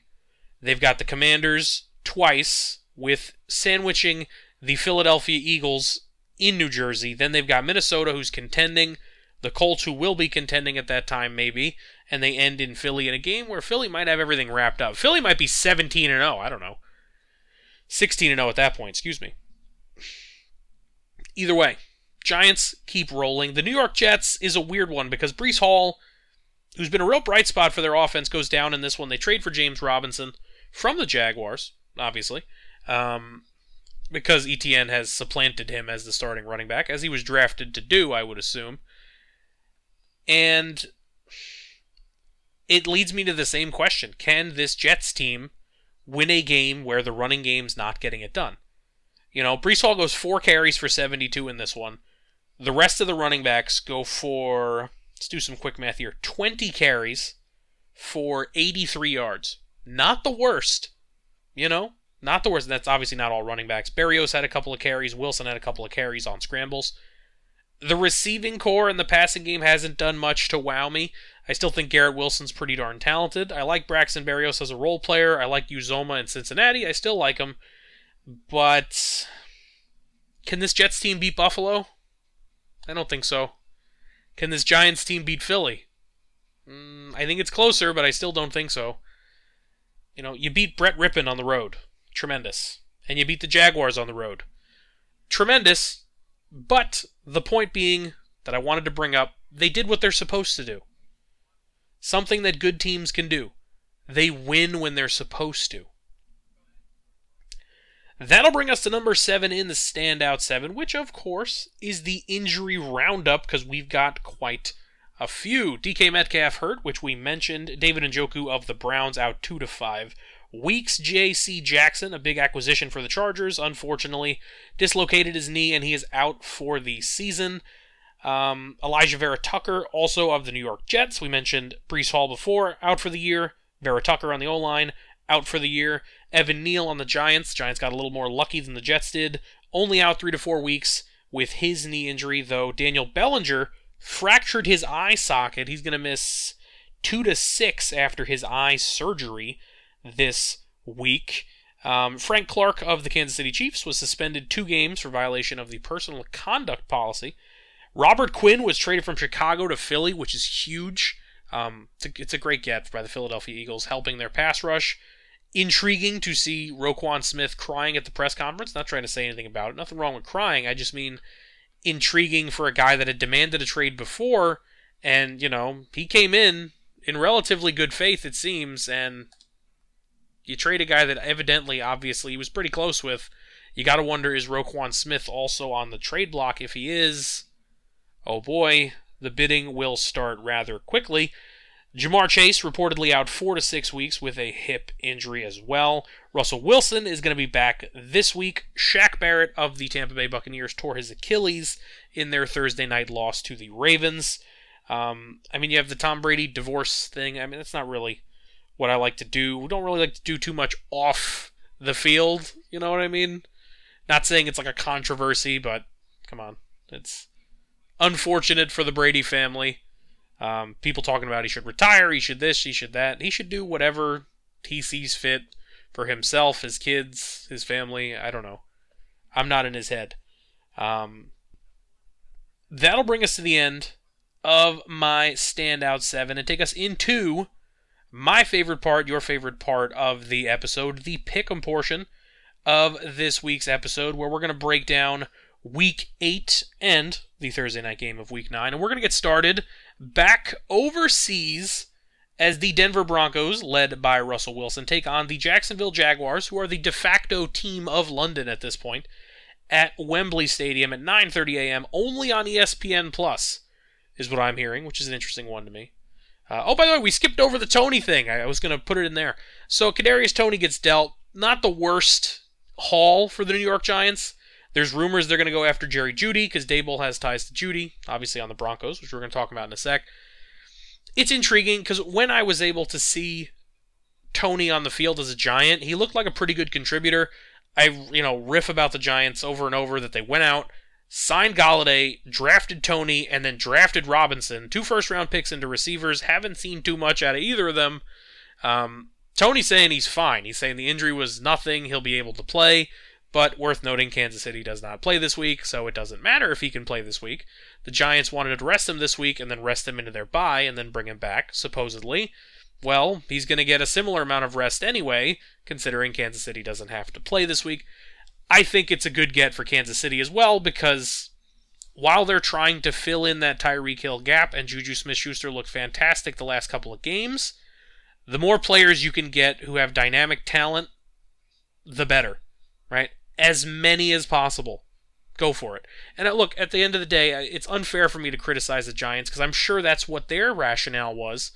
They've got the Commanders twice with sandwiching the Philadelphia Eagles in New Jersey. Then they've got Minnesota who's contending, the Colts who will be contending at that time maybe, and they end in Philly in a game where Philly might have everything wrapped up. Philly might be 17 and 0, I don't know. 16 and 0 at that point, excuse me. Either way, Giants keep rolling. The New York Jets is a weird one because Breece Hall, who's been a real bright spot for their offense, goes down in this one. They trade for James Robinson from the Jaguars, obviously, um, because Etienne has supplanted him as the starting running back, as he was drafted to do, I would assume. And it leads me to the same question Can this Jets team win a game where the running game's not getting it done? You know, Breece Hall goes four carries for 72 in this one. The rest of the running backs go for, let's do some quick math here, 20 carries for 83 yards. Not the worst, you know? Not the worst. That's obviously not all running backs. Berrios had a couple of carries. Wilson had a couple of carries on scrambles. The receiving corps in the passing game hasn't done much to wow me. I still think Garrett Wilson's pretty darn talented. I like Braxton Berrios as a role player. I like Uzomah in Cincinnati. I still like him. But can this Jets team beat Buffalo? I don't think so. Can this Giants team beat Philly? Mm, I think it's closer, but I still don't think so. You know, you beat Brett Rypien on the road. Tremendous. And you beat the Jaguars on the road. Tremendous. But the point being that I wanted to bring up, they did what they're supposed to do. Something that good teams can do. They win when they're supposed to. That'll bring us to number seven in the standout seven, which of course is the injury roundup because we've got quite a few. DK Metcalf hurt, which we mentioned. David Njoku of the Browns out two to five weeks. J.C. Jackson, a big acquisition for the Chargers, unfortunately dislocated his knee and he is out for the season. Um, Alijah Vera Tucker, also of the New York Jets. We mentioned Breece Hall before, out for the year. Vera Tucker on the O line, out for the year. Evan Neal on the Giants. Giants got a little more lucky than the Jets did. Only out three to four weeks with his knee injury, though. Daniel Bellinger fractured his eye socket. He's going to miss two to six after his eye surgery this week. Um, Frank Clark of the Kansas City Chiefs was suspended two games for violation of the personal conduct policy. Robert Quinn was traded from Chicago to Philly, which is huge. Um, it's, a, it's a great get by the Philadelphia Eagles, helping their pass rush. Intriguing to see Roquan Smith crying at the press conference. Not trying to say anything about it. Nothing wrong with crying. I just mean intriguing for a guy that had demanded a trade before, and you know he came in in relatively good faith, it seems, and you trade a guy that evidently, obviously, he was pretty close with. You got to wonder is Roquan Smith also on the trade block? If he is, Oh boy, the bidding will start rather quickly. Ja'Marr Chase reportedly out four to six weeks with a hip injury as well. Russell Wilson is going to be back this week. Shaq Barrett of the Tampa Bay Buccaneers tore his Achilles in their Thursday night loss to the Ravens. Um, I mean, you have the Tom Brady divorce thing. I mean, that's not really what I like to do. We don't really like to do too much off the field. You know what I mean? Not saying it's like a controversy, but come on, it's unfortunate for the Brady family. Um, people talking about he should retire, he should this, he should that. He should do whatever he sees fit for himself, his kids, his family. I don't know. I'm not in his head. Um, that'll bring us to the end of my standout seven and take us into my favorite part, your favorite part of the episode, the pick'em portion of this week's episode, where we're going to break down week eight and the Thursday night game of week nine. And we're going to get started back overseas as the Denver Broncos, led by Russell Wilson, take on the Jacksonville Jaguars, who are the de facto team of London at this point, at Wembley Stadium at 9:30 a.m. only on ESPN Plus, is what I'm hearing, which is an interesting one to me. Uh, oh, by the way, we skipped over the Toney thing. I, I was going to put it in there. So Kadarius Toney gets dealt. Not the worst haul for the New York Giants. There's rumors they're going to go after Jerry Jeudy because Daboll has ties to Jeudy, obviously on the Broncos, which we're going to talk about in a sec. It's intriguing because when I was able to see Toney on the field as a Giant, he looked like a pretty good contributor. I, you know, riff about the Giants over and over that they went out, signed Golladay, drafted Toney, and then drafted Robinson. Two first round picks into receivers. Haven't seen too much out of either of them. Um, Toney's saying he's fine. He's saying the injury was nothing. He'll be able to play. But worth noting, Kansas City does not play this week, so it doesn't matter if he can play this week. The Giants wanted to rest him this week and then rest him into their bye and then bring him back, supposedly. Well, he's going to get a similar amount of rest anyway, considering Kansas City doesn't have to play this week. I think it's a good get for Kansas City as well because while they're trying to fill in that Tyreek Hill gap and Juju Smith Schuster looked fantastic the last couple of games, the more players you can get who have dynamic talent, the better, right? As many as possible. Go for it. And uh, look, at the end of the day, it's unfair for me to criticize the Giants because I'm sure that's what their rationale was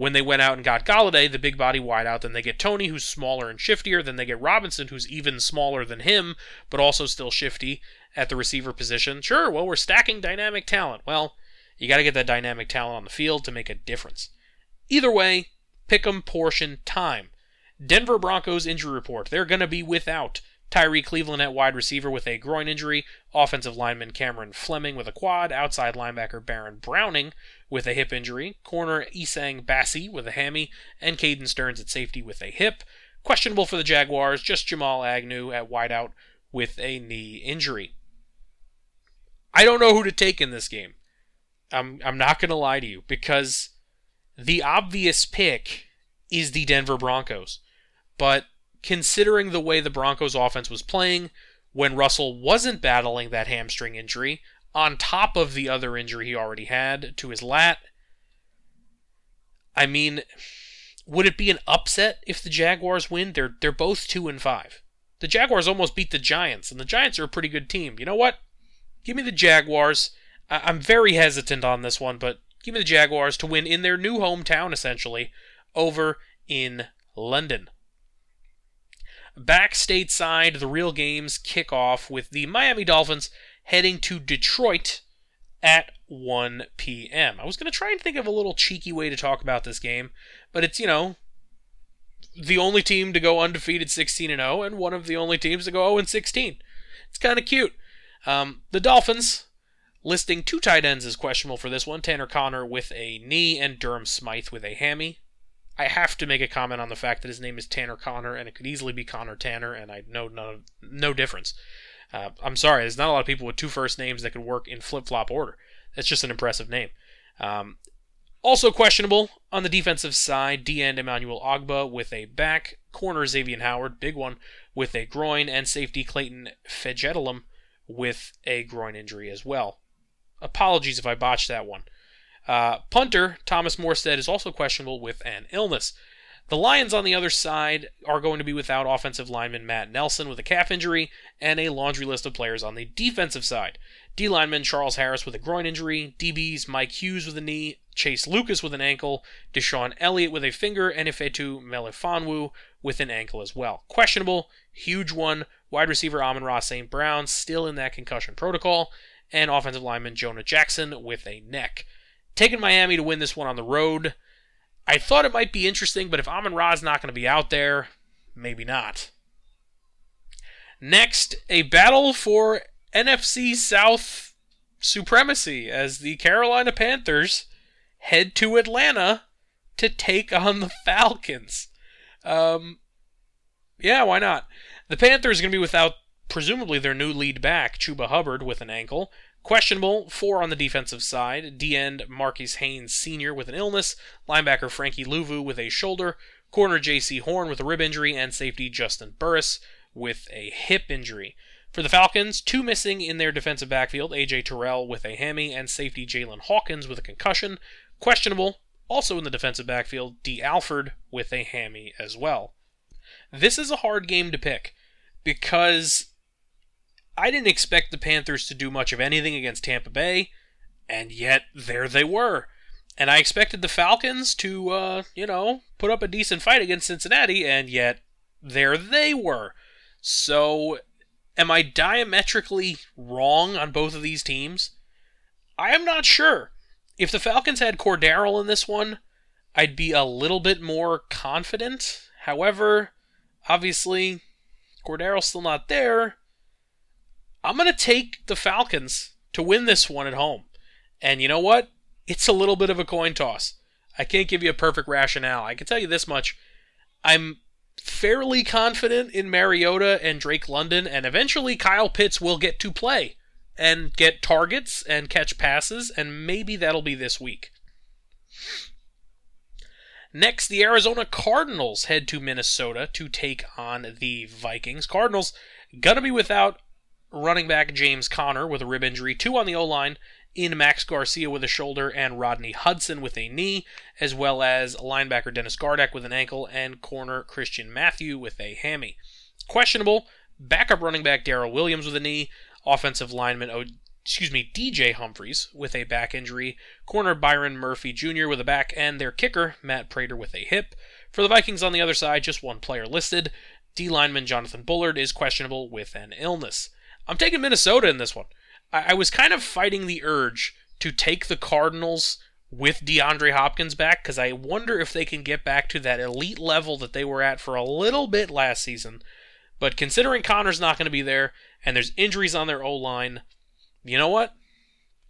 When they went out and got Golladay, the big body wideout, then they get Toney, who's smaller and shiftier. Then they get Robinson, who's even smaller than him, but also still shifty at the receiver position. Sure, well, we're stacking dynamic talent. Well, you got to get that dynamic talent on the field to make a difference. Either way, pick 'em portion time. Denver Broncos injury report. They're going to be without Tyrie Cleveland at wide receiver with a groin injury, offensive lineman Cameron Fleming with a quad, outside linebacker Baron Browning with a hip injury, corner Essang Bassey with a hammy, and Caden Sterns at safety with a hip. Questionable for the Jaguars, just Jamal Agnew at wideout with a knee injury. I don't know who to take in this game. I'm, I'm not going to lie to you because the obvious pick is the Denver Broncos. But considering the way the Broncos offense was playing when Russell wasn't battling that hamstring injury, on top of the other injury he already had to his lat. I mean, would it be an upset if the Jaguars win? They're they're both 2 and 5. The Jaguars almost beat the Giants, and the Giants are a pretty good team. You know what? Give me the Jaguars. I- I'm very hesitant on this one, but give me the Jaguars to win in their new hometown, essentially, over in London. Back stateside, the real games kick off with the Miami Dolphins heading to Detroit at 1 p.m. I was going to try and think of a little cheeky way to talk about this game, but it's, you know, the only team to go undefeated 16 and 0 and one of the only teams to go 0 and 16. It's kind of cute. Um, the Dolphins listing two tight ends is questionable for this one Tanner Conner with a knee and Durham Smythe with a hammy. I have to make a comment on the fact that his name is Tanner Conner, and it could easily be Connor Tanner, and I know no no difference. Uh, I'm sorry, there's not a lot of people with two first names that could work in flip flop order. That's just an impressive name. Um, also questionable on the defensive side, D end Emmanuel Ogbah with a back, corner Xavier Howard, big one, with a groin, and safety Clayton Fejedelem with a groin injury as well. Apologies if I botched that one. Uh, punter Thomas Morstead is also questionable with an illness. The Lions on the other side are going to be without offensive lineman Matt Nelson with a calf injury and a laundry list of players on the defensive side. D lineman Charles Harris with a groin injury, DBs Mike Hughes with a knee, Chase Lucas with an ankle, DeShon Elliott with a finger, and Ifeatu Melifonwu with an ankle as well. Questionable, huge one, wide receiver Amon-Ra St. Brown still in that concussion protocol, and offensive lineman Jonah Jackson with a neck. Taking Miami to win this one on the road. I thought it might be interesting, but if Amon Ra's not going to be out there, maybe not. Next, a battle for NFC South supremacy as the Carolina Panthers head to Atlanta to take on the Falcons. Um, yeah, why not? The Panthers are going to be without presumably their new lead back, Chuba Hubbard, with an ankle. Questionable, four on the defensive side. D end Marquis Haynes Sr. with an illness, linebacker Frankie Luvu with a shoulder, corner Jaycee Horn with a rib injury, and safety Juston Burris with a hip injury. For the Falcons, two missing in their defensive backfield A.J. Terrell with a hammy, and safety Jaylinn Hawkins with a concussion. Questionable, also in the defensive backfield, Dee Alford with a hammy as well. This is a hard game to pick because I didn't expect the Panthers to do much of anything against Tampa Bay, and yet there they were. And I expected the Falcons to, uh, you know, put up a decent fight against Cincinnati, and yet there they were. So, am I diametrically wrong on both of these teams? I am not sure. If the Falcons had Cordarrelle in this one, I'd be a little bit more confident. However, obviously, Cordarrelle's still not there. I'm going to take the Falcons to win this one at home. And you know what? It's a little bit of a coin toss. I can't give you a perfect rationale. I can tell you this much. I'm fairly confident in Mariota and Drake London, and eventually Kyle Pitts will get to play and get targets and catch passes, and maybe that'll be this week. Next, the Arizona Cardinals head to Minnesota to take on the Vikings. Cardinals gonna be without running back James Conner with a rib injury, two on the O line in Max Garcia with a shoulder and Rodney Hudson with a knee, as well as linebacker Dennis Gardeck with an ankle and corner Christian Matthew with a hammy. Questionable, backup running back Darrel Williams with a knee, offensive lineman o- excuse me, DJ Humphries with a back injury, corner Byron Murphy Jr. with a back, and their kicker, Matt Prater, with a hip. For the Vikings on the other side, just one player listed. D lineman Jonathan Bullard is questionable with an illness. I'm taking Minnesota in this one. I, I was kind of fighting the urge to take the Cardinals with DeAndre Hopkins back because I wonder if they can get back to that elite level that they were at for a little bit last season. But considering Conner's not going to be there and there's injuries on their O line, you know what?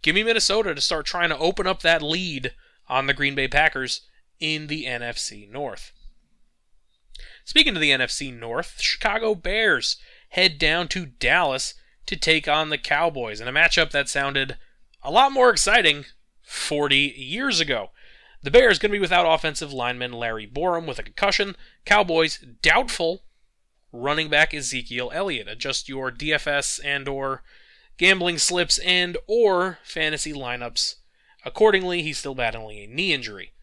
Give me Minnesota to start trying to open up that lead on the Green Bay Packers in the NFC North. Speaking of the NFC North, Chicago Bears head down to Dallas to take on the Cowboys in a matchup that sounded a lot more exciting 40 years ago. The Bears going to be without offensive lineman Larry Borom with a concussion. Cowboys doubtful running back Ezekiel Elliott. Adjust your DFS and or gambling slips and or fantasy lineups accordingly. He's still battling a knee injury.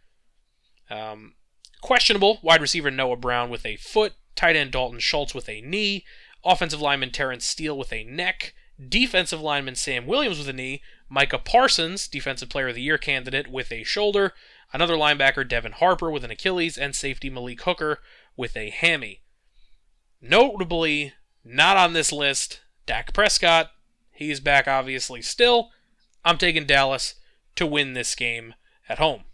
Um, questionable wide receiver Noah Brown with a foot, tight end Dalton Schultz with a knee, offensive lineman Terence Steele with a neck, defensive lineman Sam Williams with a knee, Micah Parsons, defensive player of the year candidate with a shoulder, another linebacker Devin Harper with an Achilles, and safety Malik Hooker with a hammy. Notably, not on this list, Dak Prescott. He's back obviously still. I'm taking Dallas to win this game at home.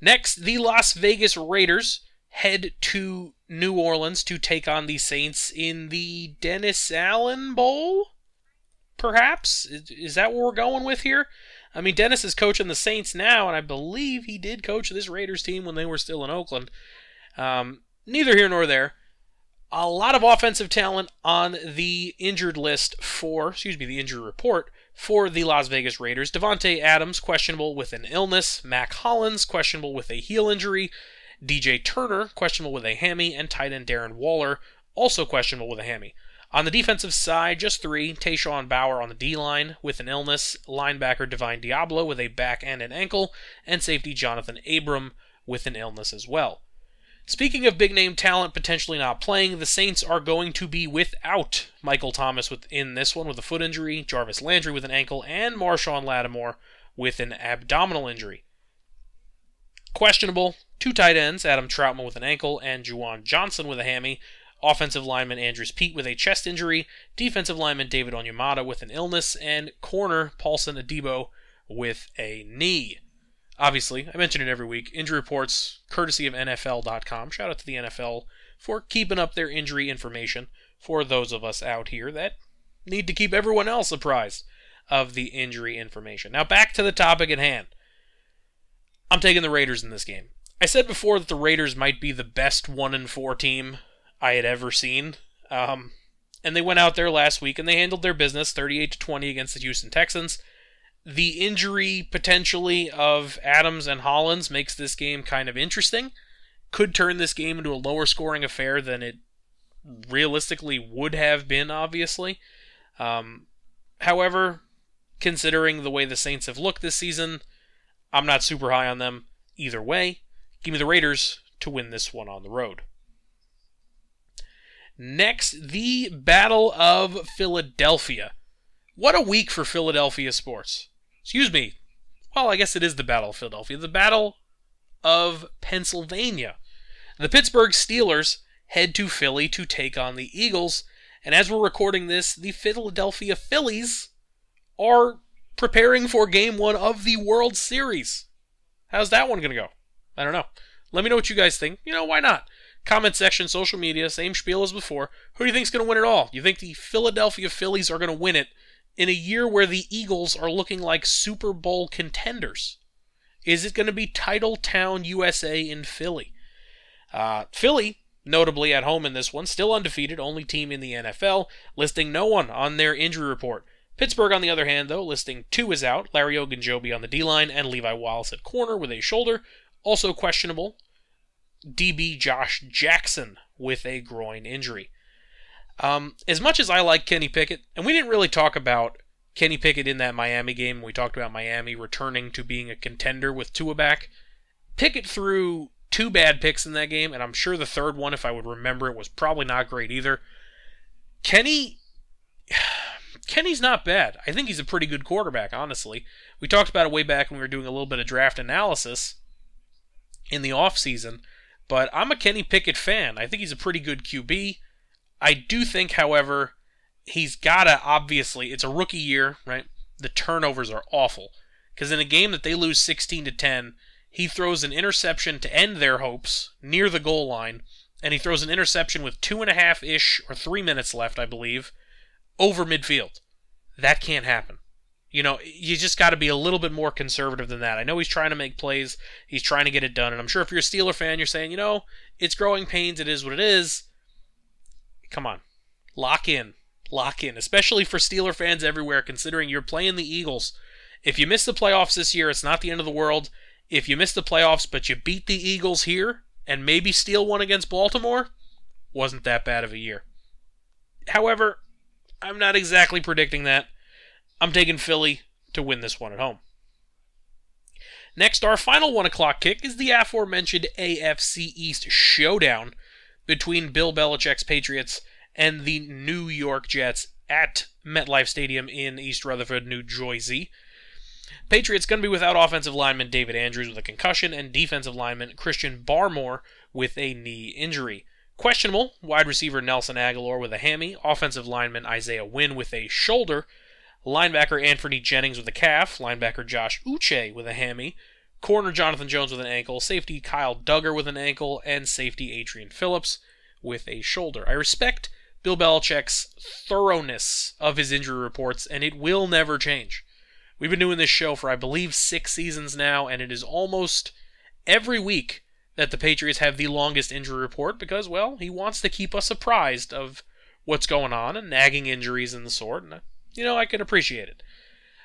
Next, the Las Vegas Raiders head to New Orleans to take on the Saints in the Dennis Allen Bowl? Perhaps? Is that what we're going with here? I mean, Dennis is coaching the Saints now, and I believe he did coach this Raiders team when they were still in Oakland. Um, neither here nor there. A lot of offensive talent on the injured list for, excuse me, the injury report for the Las Vegas Raiders. Davante Adams, questionable with an illness. Mack Hollins, questionable with a heel injury. DJ Turner, questionable with a hammy. And tight end Darren Waller, also questionable with a hammy. On the defensive side, just three. Tashawn Bower on the D line with an illness. Linebacker Divine Deablo with a back and an ankle. And safety Jonathan Abram with an illness as well. Speaking of big name talent potentially not playing, the Saints are going to be without Michael Thomas in this one with a foot injury, Jarvis Landry with an ankle, and Marshon Lattimore with an abdominal injury. Questionable, two tight ends, Adam Trautman with an ankle and Juwan Johnson with a hammy. Offensive lineman Andrus Peat with a chest injury, defensive lineman David Onyemata with an illness, and corner Paulson Adebo with a knee. Obviously, I mention it every week. Injury reports, courtesy of NFL.com. Shout out to the NFL for keeping up their injury information for those of us out here that need to keep everyone else apprised of the injury information. Now, back to the topic at hand. I'm taking the Raiders in this game. I said before that the Raiders might be the best 1 and 4 team I had ever seen. Um, and they went out there last week and they handled their business 38 to 20 against the Houston Texans the injury potentially of Adams and Hollins makes this game kind of interesting. Could turn this game into a lower scoring affair than it realistically would have been, obviously. Um, however, considering the way the Saints have looked this season, I'm not super high on them either way. Give me the Raiders to win this one on the road. Next, the Battle of Philadelphia. What a week for Philadelphia sports excuse me, well, I guess it is the Battle of Philadelphia, the Battle of Pennsylvania. The Pittsburgh Steelers head to Philly to take on the Eagles, and as we're recording this, the Philadelphia Phillies are preparing for game one of the World Series. How's that one going to go? I don't know. Let me know what you guys think. You know, why not? Comment section, social media, same spiel as before. Who do you think's going to win it all? You think the Philadelphia Phillies are going to win it in a year where the Eagles are looking like Super Bowl contenders? Is it going to be Titletown USA in Philly? Uh, Philly, notably at home in this one, still undefeated, only team in the NFL, listing no one on their injury report. Pittsburgh, on the other hand, though, listing two is out Larry Ogunjobi on the D line and Levi Wallace at corner with a shoulder. Also questionable, DB Josh Jackson with a groin injury. Um, as much as I like Kenny Pickett, and we didn't really talk about Kenny Pickett in that Miami game, we talked about Miami returning to being a contender with Tua back. Pickett threw two bad picks in that game, and I'm sure the third one, if I would remember it, was probably not great either. Kenny Kenny's not bad. I think he's a pretty good quarterback, honestly. We talked about it way back when we were doing a little bit of draft analysis in the offseason, but I'm a Kenny Pickett fan. I think he's a pretty good QB. I do think, however, he's got to obviously, it's a rookie year, right? The turnovers are awful. Because in a game that they lose 16 to 10, he throws an interception to end their hopes near the goal line, and he throws an interception with two and a half ish or three minutes left, I believe, over midfield. That can't happen. You know, you just got to be a little bit more conservative than that. I know he's trying to make plays, he's trying to get it done, and I'm sure if you're a Steeler fan, you're saying, you know, it's growing pains, it is what it is. Come on, lock in, lock in, especially for Steeler fans everywhere, considering you're playing the Eagles. If you miss the playoffs this year, it's not the end of the world. If you miss the playoffs, but you beat the Eagles here and maybe steal one against Baltimore, wasn't that bad of a year. However, I'm not exactly predicting that. I'm taking Philly to win this one at home. Next, our final 1 o'clock kick is the aforementioned AFC East showdown between Bill Belichick's Patriots and the New York Jets at MetLife Stadium in East Rutherford, New Jersey. Patriots going to be without offensive lineman David Andrews with a concussion and defensive lineman Christian Barmore with a knee injury. Questionable, wide receiver Nelson Agholor with a hammy, offensive lineman Isaiah Wynn with a shoulder, linebacker Anfernee Jennings with a calf, linebacker Josh Uche with a hammy, corner Jonathan Jones with an ankle, safety Kyle Dugger with an ankle, and safety Adrian Phillips with a shoulder. I respect Bill Belichick's thoroughness of his injury reports, and it will never change. We've been doing this show for, I believe, six seasons now, and it is almost every week that the Patriots have the longest injury report because, well, he wants to keep us apprised of what's going on and nagging injuries and the sort. And you know, I can appreciate it.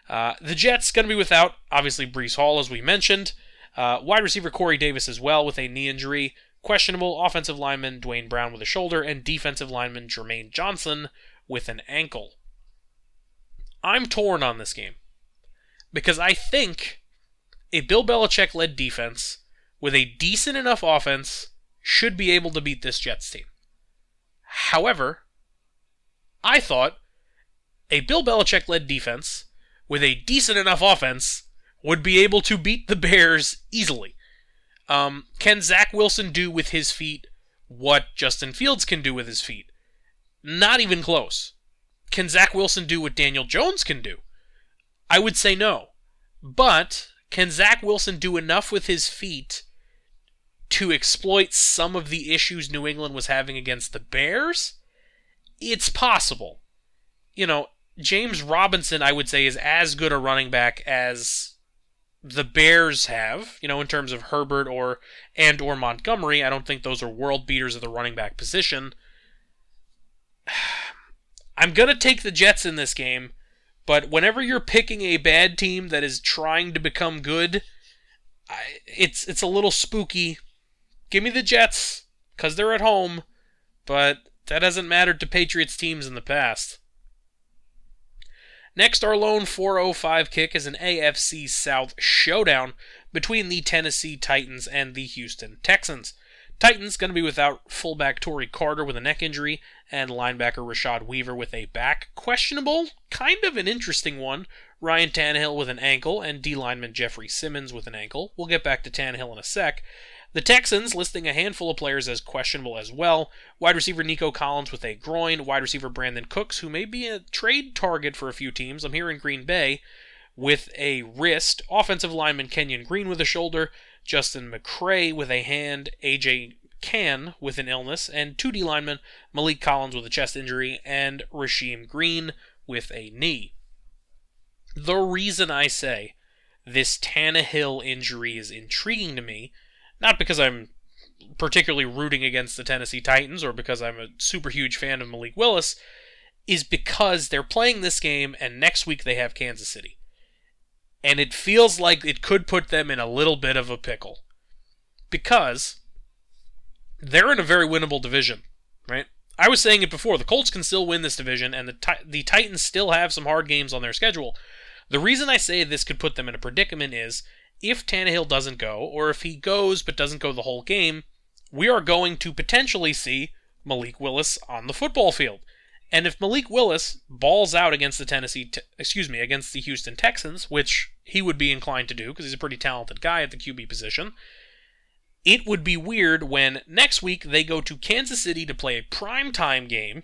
Uh, the Jets going to be without, obviously, Breece Hall, as we mentioned. Uh, wide receiver Corey Davis as well with a knee injury. Questionable offensive lineman Duane Brown with a shoulder, and defensive lineman Jermaine Johnson with an ankle. I'm torn on this game because I think a Bill Belichick led defense with a decent enough offense should be able to beat this Jets team. However, I thought a Bill Belichick led defense with a decent enough offense would be able to beat the Bears easily. Um, can Zach Wilson do with his feet what Justin Fields can do with his feet? Not even close. Can Zach Wilson do what Daniel Jones can do? I would say no. But can Zach Wilson do enough with his feet to exploit some of the issues New England was having against the Bears? It's possible. You know, James Robinson, I would say, is as good a running back as the Bears have, you know, in terms of Herbert or and or Montgomery. I don't think those are world beaters of the running back position. I'm gonna take the Jets in this game, but whenever you're picking a bad team that is trying to become good, I, it's it's a little spooky. Give me the Jets because they're at home, but that hasn't mattered to Patriots teams in the past. Next, our lone 405 kick is an AFC South showdown between the Tennessee Titans and the Houston Texans. Titans going to be without fullback Tory Carter with a neck injury and linebacker Rashad Weaver with a back. Questionable, kind of an interesting one. Ryan Tannehill with an ankle and D lineman Jeffrey Simmons with an ankle. We'll get back to Tannehill in a sec. The Texans listing a handful of players as questionable as well. Wide receiver Nico Collins with a groin, wide receiver Brandin Cooks, who may be a trade target for a few teams. I'm here in Green Bay with a wrist, offensive lineman Kenyon Green with a shoulder, Justin McCray with a hand, AJ Cann with an illness, and 2D lineman Maliek Collins with a chest injury, and Rasheem Green with a knee. The reason I say this Tannehill injury is intriguing to me not because I'm particularly rooting against the Tennessee Titans or because I'm a super huge fan of Malik Willis, is because they're playing this game and next week they have Kansas City. And it feels like it could put them in a little bit of a pickle. Because they're in a very winnable division, right? I was saying it before. The Colts can still win this division, and the the Titans still have some hard games on their schedule. The reason I say this could put them in a predicament is if Tannehill doesn't go, or if he goes but doesn't go the whole game, we are going to potentially see Malik Willis on the football field. And if Malik Willis balls out against the Tennessee, te- excuse me, against the Houston Texans, which he would be inclined to do because he's a pretty talented guy at the QB position, it would be weird when next week they go to Kansas City to play a primetime game.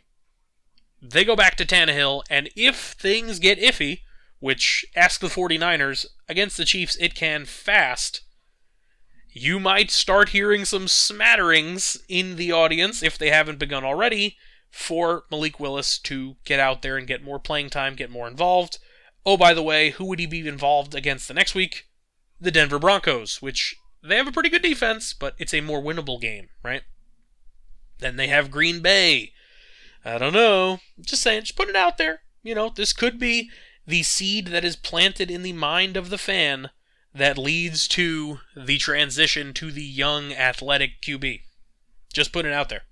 They go back to Tannehill, and if things get iffy, which ask the 49ers, against the Chiefs, it can fast. You might start hearing some smatterings in the audience, if they haven't begun already, for Malik Willis to get out there and get more playing time, get more involved. Oh, by the way, who would he be involved against the next week? The Denver Broncos, which they have a pretty good defense, but it's a more winnable game, right? Then they have Green Bay. I don't know. Just saying, just put it out there. You know, this could be the seed that is planted in the mind of the fan that leads to the transition to the young athletic QB. Just put it out there.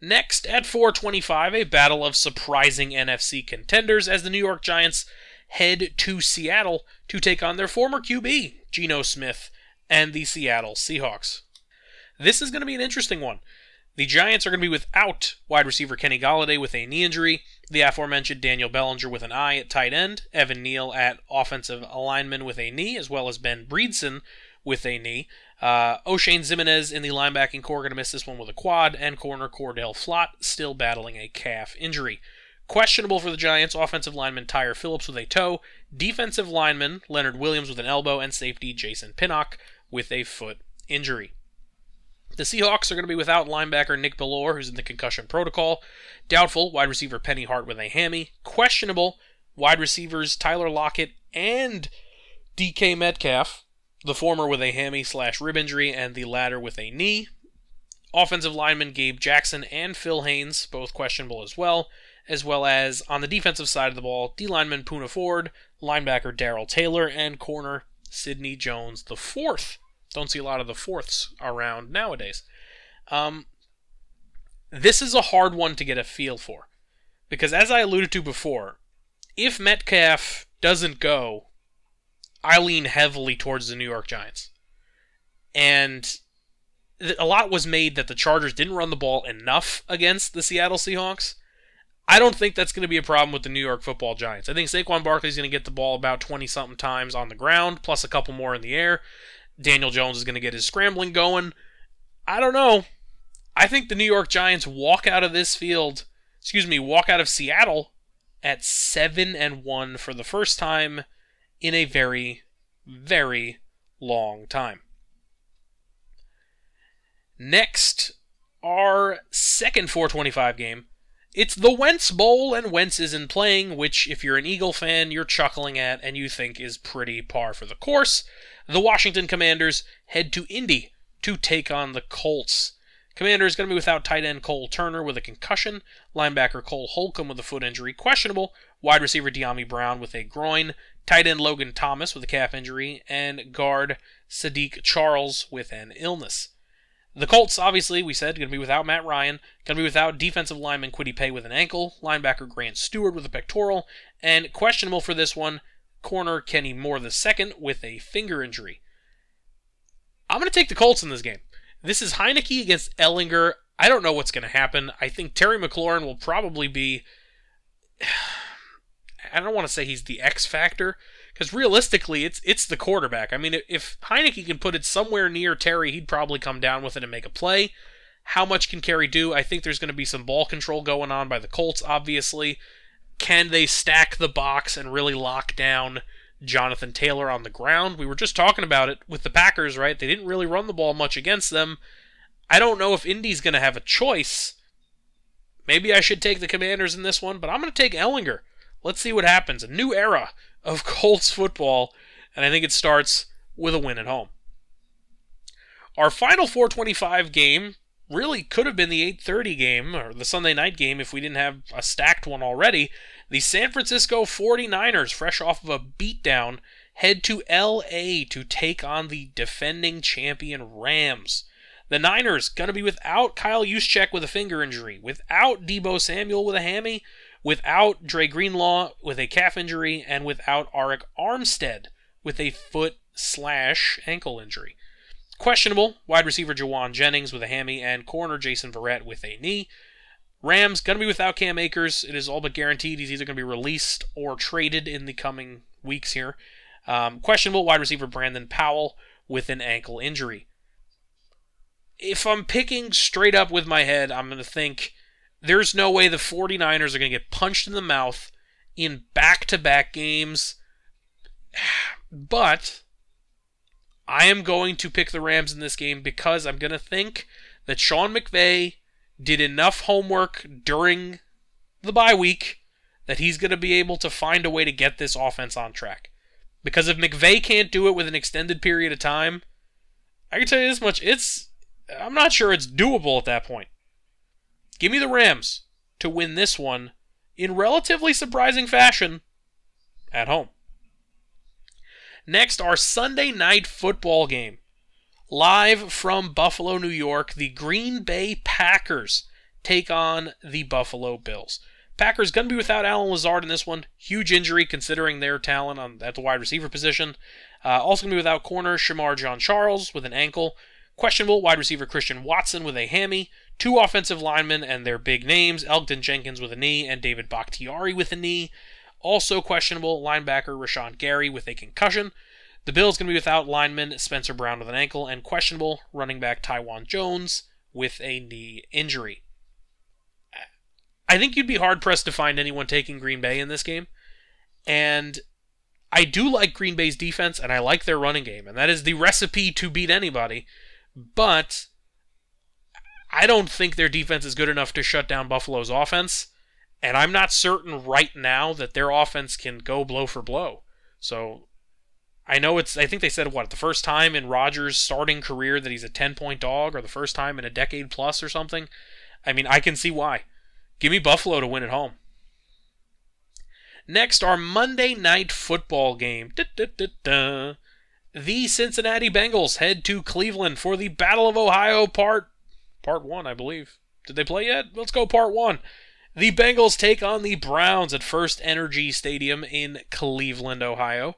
Next, at 425, a battle of surprising NFC contenders as the New York Giants head to Seattle to take on their former QB, Geno Smith, and the Seattle Seahawks. This is going to be an interesting one. The Giants are going to be without wide receiver Kenny Golladay with a knee injury, the aforementioned Daniel Bellinger with an eye at tight end, Evan Neal at offensive lineman with a knee, as well as Ben Bredeson with a knee. Uh, Oshane Ximines in the linebacking corps going to miss this one with a quad, and corner Cor'Dale Flott still battling a calf injury. Questionable for the Giants, offensive lineman Tyre Phillips with a toe, defensive lineman Leonard Williams with an elbow, and safety Jason Pinnock with a foot injury. The Seahawks are going to be without linebacker Nick Bellore, who's in the concussion protocol. Doubtful, wide receiver Penny Hart with a hammy. Questionable, wide receivers Tyler Lockett and DK Metcalf, the former with a hammy slash rib injury, and the latter with a knee. Offensive lineman Gabe Jackson and Phil Haynes, both questionable as well as well as on the defensive side of the ball, D lineman Poona Ford, linebacker Darrell Taylor, and corner Sidney Jones the fourth. Don't see a lot of the fourths around nowadays. Um, this is a hard one to get a feel for. Because as I alluded to before, if Metcalf doesn't go, I lean heavily towards the New York Giants. And a lot was made that the Chargers didn't run the ball enough against the Seattle Seahawks. I don't think that's going to be a problem with the New York football Giants. I think Saquon Barkley is going to get the ball about 20 something times on the ground, plus a couple more in the air. Daniel Jones is going to get his scrambling going. I don't know. I think the New York Giants walk out of this field, excuse me, walk out of Seattle at 7 and 1 for the first time in a very very long time. Next, our second 425 game it's the Wentz Bowl, and Wentz isn't playing, which, if you're an Eagle fan, you're chuckling at and you think is pretty par for the course. The Washington Commanders head to Indy to take on the Colts. Commander is going to be without tight end Cole Turner with a concussion, linebacker Cole Holcomb with a foot injury, questionable, wide receiver Dyami Brown with a groin, tight end Logan Thomas with a calf injury, and guard Saahdiq Charles with an illness. The Colts, obviously, we said, going to be without Matt Ryan, going to be without defensive lineman Kwity Paye with an ankle, linebacker Grant Stuard with a pectoral, and questionable for this one, corner Kenny Moore II with a finger injury. I'm going to take the Colts in this game. This is Heinicke against Ehlinger. I don't know what's going to happen. I think Terry McLaurin will probably be. I don't want to say he's the X factor, because realistically, it's it's the quarterback. I mean, if Heinicke can put it somewhere near Terry, he'd probably come down with it and make a play. How much can Kerry do? I think there's going to be some ball control going on by the Colts, obviously. Can they stack the box and really lock down Jonathan Taylor on the ground? We were just talking about it with the Packers, right? They didn't really run the ball much against them. I don't know if Indy's going to have a choice. Maybe I should take the Commanders in this one, but I'm going to take Ehlinger. Let's see what happens. A new era of Colts football, and I think it starts with a win at home. Our final 425 game really could have been the 8:30 game or the Sunday night game if we didn't have a stacked one already. The San Francisco 49ers, fresh off of a beatdown, head to LA to take on the defending champion Rams. The Niners going to be without Kyle Juszczyk with a finger injury, without Deebo Samuel with a hammy, without Dre Greenlaw with a calf injury, and without Arik Armstead with a foot slash ankle injury. Questionable, wide receiver Jauan Jennings with a hammy, and corner Jason Verrett with a knee. Rams going to be without Cam Akers. It is all but guaranteed he's either going to be released or traded in the coming weeks here. Um, questionable wide receiver Brandon Powell with an ankle injury. If I'm picking straight up with my head, I'm going to think there's no way the 49ers are going to get punched in the mouth in back to back games. But I am going to pick the Rams in this game because I'm going to think that Sean McVay did enough homework during the bye week that he's going to be able to find a way to get this offense on track. Because if McVay can't do it with an extended period of time, I can tell you this much: it's I'm not sure it's doable at that point. Give me the Rams to win this one in relatively surprising fashion at home. Next, our Sunday night football game. Live from Buffalo, New York, the Green Bay Packers take on the Buffalo Bills. Packers going to be without Allen Lazard in this one. Huge injury considering their talent on at the wide receiver position. Uh, also going to be without corner Shemar Jean-Charles with an ankle. Questionable wide receiver Christian Watson with a hammy. Two offensive linemen and their big names Elgton Jenkins with a knee and David Bakhtiari with a knee. Also questionable linebacker Rashan Gary with a concussion. The Bills going to be without lineman Spencer Brown with an ankle and questionable running back Taiwan Jones with a knee injury. I think you'd be hard pressed to find anyone taking Green Bay in this game. And I do like Green Bay's defense and I like their running game, and that is the recipe to beat anybody. But I don't think their defense is good enough to shut down Buffalo's offense. And I'm not certain right now that their offense can go blow for blow. So I know it's, I think they said, what, the first time in Rodgers' starting career that he's a 10 point dog, or the first time in a decade plus or something. I mean, I can see why. Give me Buffalo to win at home. Next, our Monday night football game. Da, da, da, the Cincinnati Bengals head to Cleveland for the Battle of Ohio part part 1, I believe. Did they play yet? Let's go part 1. The Bengals take on the Browns at FirstEnergy Stadium in Cleveland, Ohio.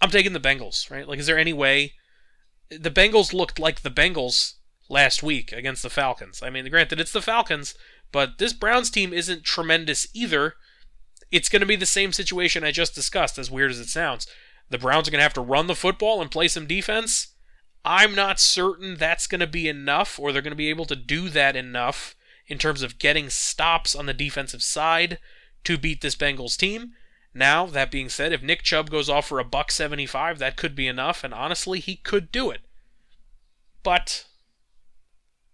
I'm taking the Bengals, right? Like, is there any way? The Bengals looked like the Bengals last week against the Falcons. I mean, granted, it's the Falcons, but this Browns team isn't tremendous either. It's going to be the same situation I just discussed, as weird as it sounds. The Browns are going to have to run the football and play some defense. I'm not certain that's going to be enough, or they're going to be able to do that enough in terms of getting stops on the defensive side to beat this Bengals team. Now, that being said, if Nick Chubb goes off for a buck 75, that could be enough, and honestly, he could do it. But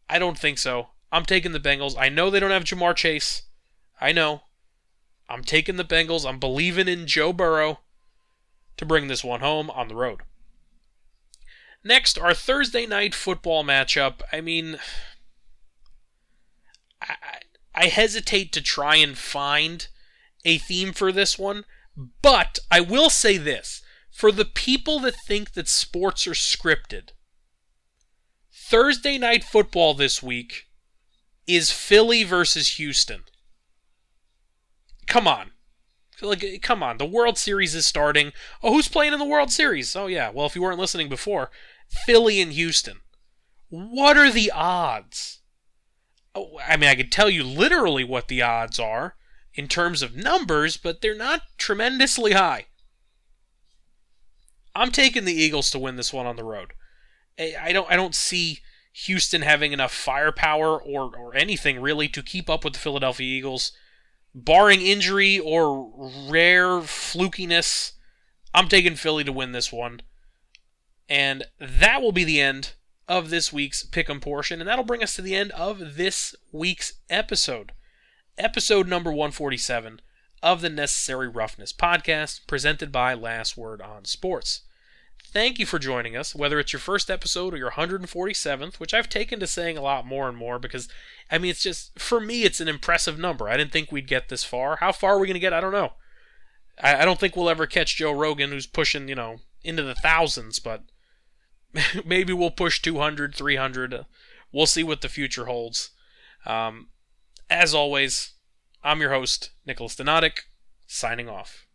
I don't think so. I'm taking the Bengals. I know they don't have Ja'Marr Chase. I know. I'm taking the Bengals. I'm believing in Joe Burrow to bring this one home on the road. Next, our Thursday night football matchup. I mean, I, I hesitate to try and find a theme for this one, but I will say this for the people that think that sports are scripted, Thursday night football this week is Philly versus Houston. Come on. Like, come on. The World Series is starting. Oh, who's playing in the World Series? Oh, yeah. Well, if you weren't listening before, Philly and Houston. What are the odds? Oh, I mean, I could tell you literally what the odds are in terms of numbers, but they're not tremendously high. I'm taking the Eagles to win this one on the road. I don't I don't see Houston having enough firepower or or anything really to keep up with the Philadelphia Eagles. Barring injury or rare flukiness, I'm taking Philly to win this one. And that will be the end of this week's pick'em portion, and that'll bring us to the end of this week's episode episode number 147 of the Necessary Roughness podcast, presented by Last Word on Sports. Thank you for joining us, whether it's your first episode or your 147th, which I've taken to saying a lot more and more because, I mean, it's just, for me, it's an impressive number. I didn't think we'd get this far. How far are we going to get? I don't know. I, I don't think we'll ever catch Joe Rogan, who's pushing, you know, into the thousands, but maybe we'll push 200, 300. We'll see what the future holds. Um, as always, I'm your host, Nicholas Donadic, signing off.